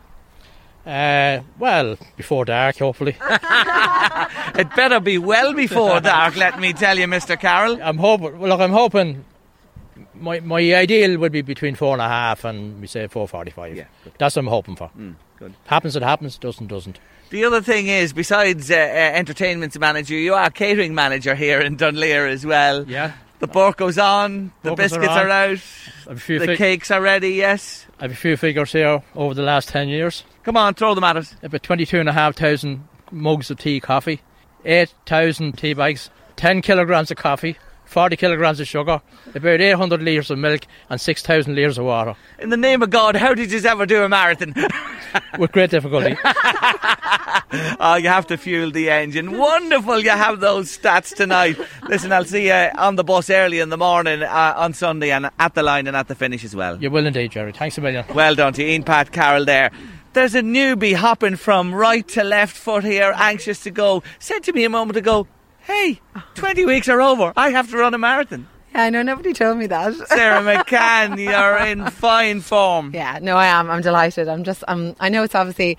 [SPEAKER 11] Uh, well, before dark, hopefully. [laughs]
[SPEAKER 2] it better be well before dark, let me tell you, Mr. Carroll.
[SPEAKER 11] I'm hoping. Well, look, I'm hoping. My my ideal would be between four and a half and we say four forty-five. Yeah, that's what I'm hoping for.
[SPEAKER 2] Mm, good.
[SPEAKER 11] Happens, it happens. Doesn't, doesn't.
[SPEAKER 2] The other thing is, besides uh, uh, entertainment manager, you are catering manager here in Dunleer as well.
[SPEAKER 11] Yeah.
[SPEAKER 2] The pork goes on, the biscuits
[SPEAKER 11] are,
[SPEAKER 2] are, out, the
[SPEAKER 11] fig-
[SPEAKER 2] cakes are ready, yes.
[SPEAKER 11] I have a few figures here over the last 10 years.
[SPEAKER 2] Come on, throw them at us.
[SPEAKER 11] About 22,500 mugs of tea coffee, 8,000 tea bags, 10 kilograms of coffee, 40 kilograms of sugar, about 800 litres of milk, and 6,000 litres of water.
[SPEAKER 2] In the name of God, how did you ever do a marathon? [laughs]
[SPEAKER 11] With great difficulty. [laughs]
[SPEAKER 2] oh, you have to fuel the engine. Wonderful you have those stats tonight. Listen, I'll see you on the bus early in the morning uh, on Sunday and at the line and at the finish as well.
[SPEAKER 11] You will indeed, Gerry. Thanks a million.
[SPEAKER 2] Well done to Ian Pat Carroll there. There's a newbie hopping from right to left foot here, anxious to go. Said to me a moment ago, hey, 20 weeks are over. I have to run a marathon.
[SPEAKER 12] Yeah, I know nobody told me that. [laughs]
[SPEAKER 2] Sarah McCann, you're in fine form.
[SPEAKER 12] Yeah, no, I am. I'm delighted. I'm just, I'm, I know it's obviously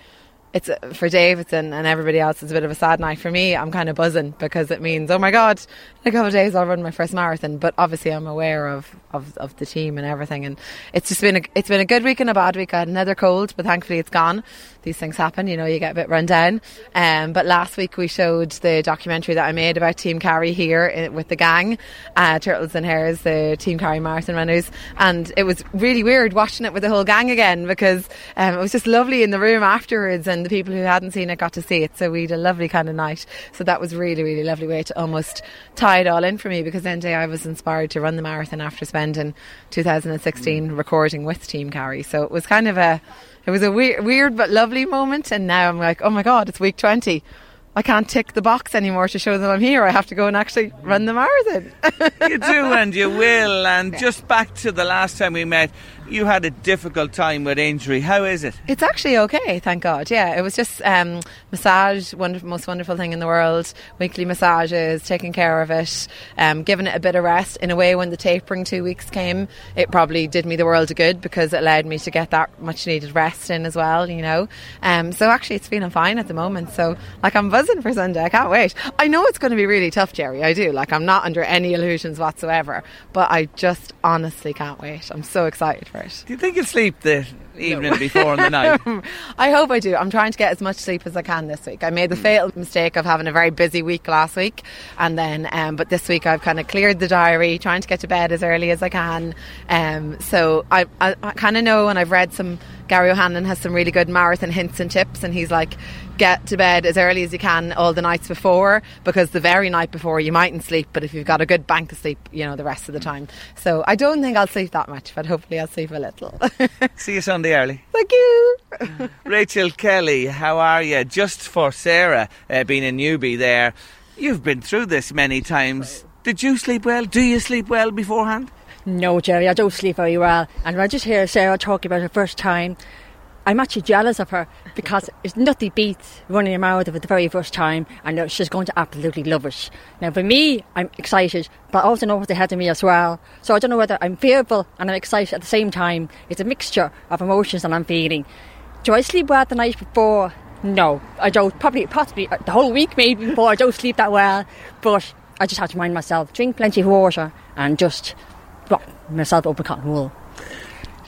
[SPEAKER 12] it's uh, for Davidson and everybody else. It's a bit of a sad night for me. I'm kind of buzzing because it means, oh my god, in a couple of days I'll run my first marathon. But obviously, I'm aware of, of, of the team and everything, and it's just been a, it's been a good week and a bad week. I had another cold, but thankfully it's gone. These things happen, you know. You get a bit run down. Um, but last week we showed the documentary that I made about Team Carey here in, with the gang, uh, Turtles and Hares, the Team Carey marathon runners, and it was really weird watching it with the whole gang again because um, it was just lovely in the room afterwards and the people who hadn't seen it got to see it. So we had a lovely kind of night. So that was really, really lovely way to almost tie it all in for me because then day I was inspired to run the marathon after spending 2016 mm. recording with Team Carey. So it was kind of a, it was a weird, weird but lovely moment. And now I'm like, oh my God, it's week 20. I can't tick the box anymore to show them I'm here. I have to go and actually run the marathon.
[SPEAKER 2] you do, and you [laughs] will. And just back to the last time we met, you had a difficult time with injury. How is it?
[SPEAKER 12] It's actually okay, thank God. Yeah, it was just um, massage, wonderful, most wonderful thing in the world. Weekly massages, taking care of it, um, giving it a bit of rest. In a way, when the tapering two weeks came, it probably did me the world of good because it allowed me to get that much needed rest in as well. You know, um, so actually, it's feeling fine at the moment. So, like, I'm buzzing for Sunday. I can't wait. I know it's going to be really tough, Gerry. I do. Like, I'm not under any illusions whatsoever, but I just honestly can't wait. I'm so excited for it.
[SPEAKER 2] Do you think you'll sleep the evening before in the night? [laughs]
[SPEAKER 12] I hope I do. I'm trying to get as much sleep as I can this week. I made the fatal mistake of having a very busy week last week, and then, um, but this week I've kind of cleared the diary, trying to get to bed as early as I can. Um, so I, I, I kind of know, and I've read some. Gary O'Hanlon has some really good marathon hints and tips, and he's like, get to bed as early as you can all the nights before because the very night before you mightn't sleep, but if you've got a good bank of sleep, you know, the rest of the time. So I don't think I'll sleep that much, but hopefully I'll sleep a little. [laughs]
[SPEAKER 2] See you Sunday early.
[SPEAKER 12] Thank you. [laughs]
[SPEAKER 2] Rachel Kelly, how are you? Just for Sarah uh, being a newbie there, you've been through this many times. Did you sleep well? Do you sleep well beforehand?
[SPEAKER 13] No, Gerry, I don't sleep very well. And when I just hear Sarah talking about her first time, I'm actually jealous of her because it's nothing beats running a marathon for the very first time, and she's going to absolutely love it. Now, for me, I'm excited, but I also know what's ahead of me as well. So I don't know whether I'm fearful and I'm excited at the same time. It's a mixture of emotions that I'm feeling. Do I sleep well the night before? No, I don't. Probably, possibly uh, the whole week maybe before I don't sleep that well. But I just have to remind myself, drink plenty of water, and just well, myself open cotton wool.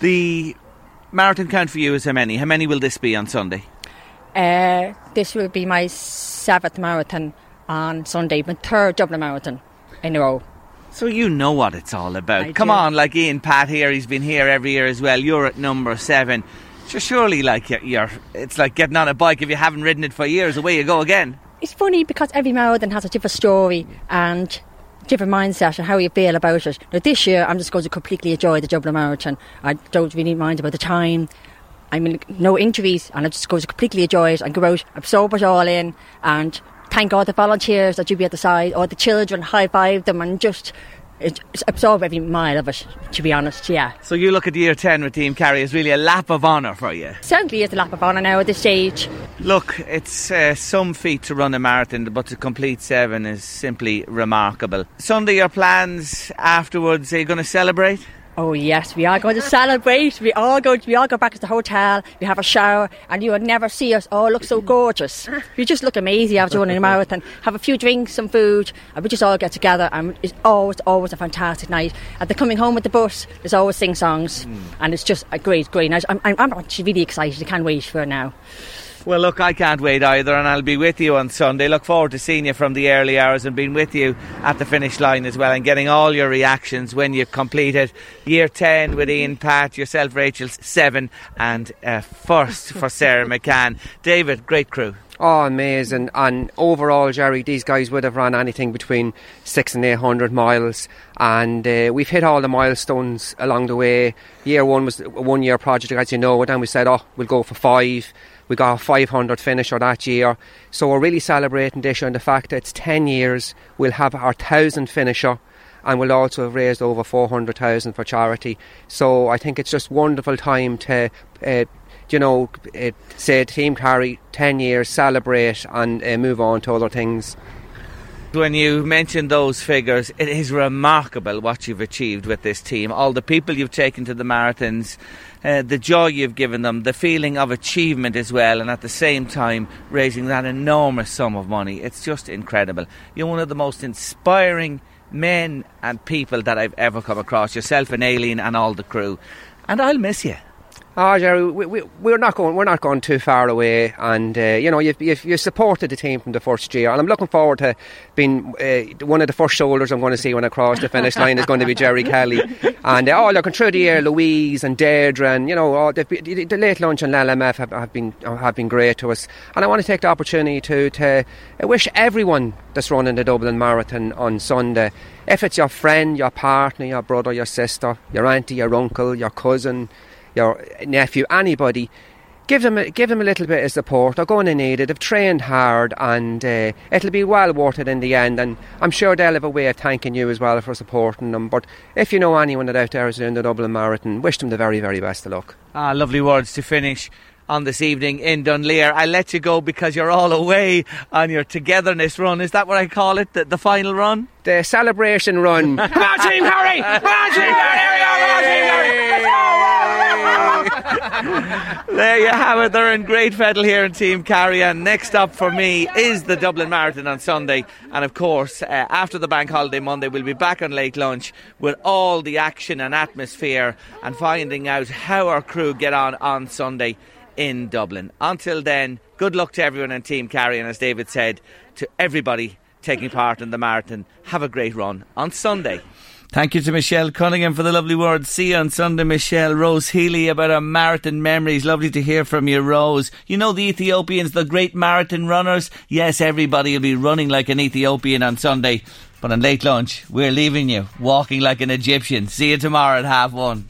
[SPEAKER 2] The marathon count for you is how many? How many will this be on Sunday?
[SPEAKER 13] Uh, this will be my seventh marathon on Sunday, my third Dublin marathon in a row.
[SPEAKER 2] So you know what it's all about.
[SPEAKER 13] I
[SPEAKER 2] Come
[SPEAKER 13] do.
[SPEAKER 2] on, like Ian Pat here, he's been here every year as well. You're at number seven. So surely, like you're, you're, it's like getting on a bike if you haven't ridden it for years. Away you go again.
[SPEAKER 13] It's funny because every marathon has a different story and different mindset and how you feel about it. Now this year I'm just going to completely enjoy the Dublin Marathon. I don't really mind about the time. I mean, no injuries and I'm just going to completely enjoy it and go out, absorb it all in and thank all the volunteers that you be at the side, all the children, high five them and just it- absorb every mile of it, to be honest, yeah.
[SPEAKER 2] So you look at year 10 with Team Carey as really a lap of honour for you.
[SPEAKER 13] Certainly is a lap of honour now at this stage.
[SPEAKER 2] Look, it's uh, some feat to run a marathon, but to complete seven is simply remarkable. Sunday, your plans afterwards, are you going to celebrate?
[SPEAKER 13] Oh yes, we are going to celebrate. We all go. We all go back to the hotel. We have a shower, and you will never see us oh, all look so gorgeous. [laughs] We just look amazing after running a marathon. Have a few drinks, some food, and we just all get together. And it's always, always a fantastic night. And the coming home with the bus, there's always sing songs, hmm. and it's just a great, great night. I'm, I'm, I'm actually really excited. I can't wait for it now.
[SPEAKER 2] Well, look, I can't wait either, and I'll be with you on Sunday. Look forward to seeing you from the early hours and being with you at the finish line as well and getting all your reactions when you complete it. Year 10 with Ian Pat, yourself, Rachel, 7, and uh, first for [laughs] Sarah McCann. David, great crew.
[SPEAKER 10] Oh, amazing. And overall, Gerry, these guys would have run anything between six and eight hundred miles. And uh, we've hit all the milestones along the way. Year one was a one year project, as you know. And then we said, oh, we'll go for five. We got a 500 finisher that year. So we're really celebrating this year and the fact that it's 10 years. We'll have our 1,000 finisher and we'll also have raised over 400,000 for charity. So I think it's just wonderful time to, uh, you know, uh, say Team Carey 10 years, celebrate and uh, move on to other things.
[SPEAKER 2] When you mention those figures, it is remarkable what you've achieved with this team. All the people you've taken to the marathons, uh, the joy you've given them, the feeling of achievement as well, and at the same time raising that enormous sum of money. It's just incredible. You're one of the most inspiring men and people that I've ever come across, yourself and Aileen and all the crew. And I'll miss you.
[SPEAKER 10] Oh, Gerry, we, we, we're not going. We're not going too far away, and uh, you know, you've, you've, you supported the team from the first year, and I'm looking forward to being uh, one of the first shoulders I'm going to see when I cross the finish line is going to be Gerry Kelly, and uh, oh, looking through the year, Louise and Deirdre, and you know, oh, the, the, the late lunch and LMF have, have been have been great to us, and I want to take the opportunity to to uh, wish everyone that's running the Dublin Marathon on Sunday, if it's your friend, your partner, your brother, your sister, your auntie, your uncle, your cousin your nephew, anybody, give them a, give them a little bit of support. They're going to need it. They've trained hard, and uh, it'll be well worth it in the end. And I'm sure they'll have a way of thanking you as well for supporting them. But if you know anyone that out there is doing the Dublin Marathon, wish them the very very best of luck.
[SPEAKER 2] Ah, lovely words to finish on this evening in Dunleer. I let you go because you're all away on your togetherness run. Is that what I call it? The, the final run?
[SPEAKER 10] The celebration run. [laughs]
[SPEAKER 2] Come on, Team Harry! Come on, Team Harry! Come on, Team Harry! There you have it. They're in great fettle here in Team Carey. And next up for me is the Dublin Marathon on Sunday. And of course, uh, after the bank holiday Monday, we'll be back on late lunch with all the action and atmosphere and finding out how our crew get on on Sunday in Dublin. Until then, good luck to everyone in Team Carey. And as David said, to everybody taking part in the marathon, have a great run on Sunday. Thank you to Michelle Cunningham for the lovely words. See you on Sunday, Michelle. Rose Healy about our marathon memories. Lovely to hear from you, Rose. You know the Ethiopians, the great marathon runners? Yes, everybody will be running like an Ethiopian on Sunday. But on late lunch, we're leaving you walking like an Egyptian. See you tomorrow at half one.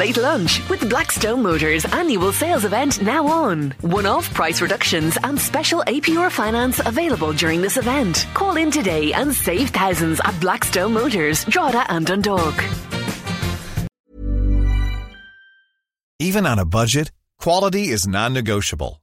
[SPEAKER 1] Late Lunch with Blackstone Motors annual sales event now on. One off price reductions and special APR finance available during this event. Call in today and save thousands at Blackstone Motors, Drogheda and Dundalk.
[SPEAKER 14] Even on a budget, quality is non negotiable.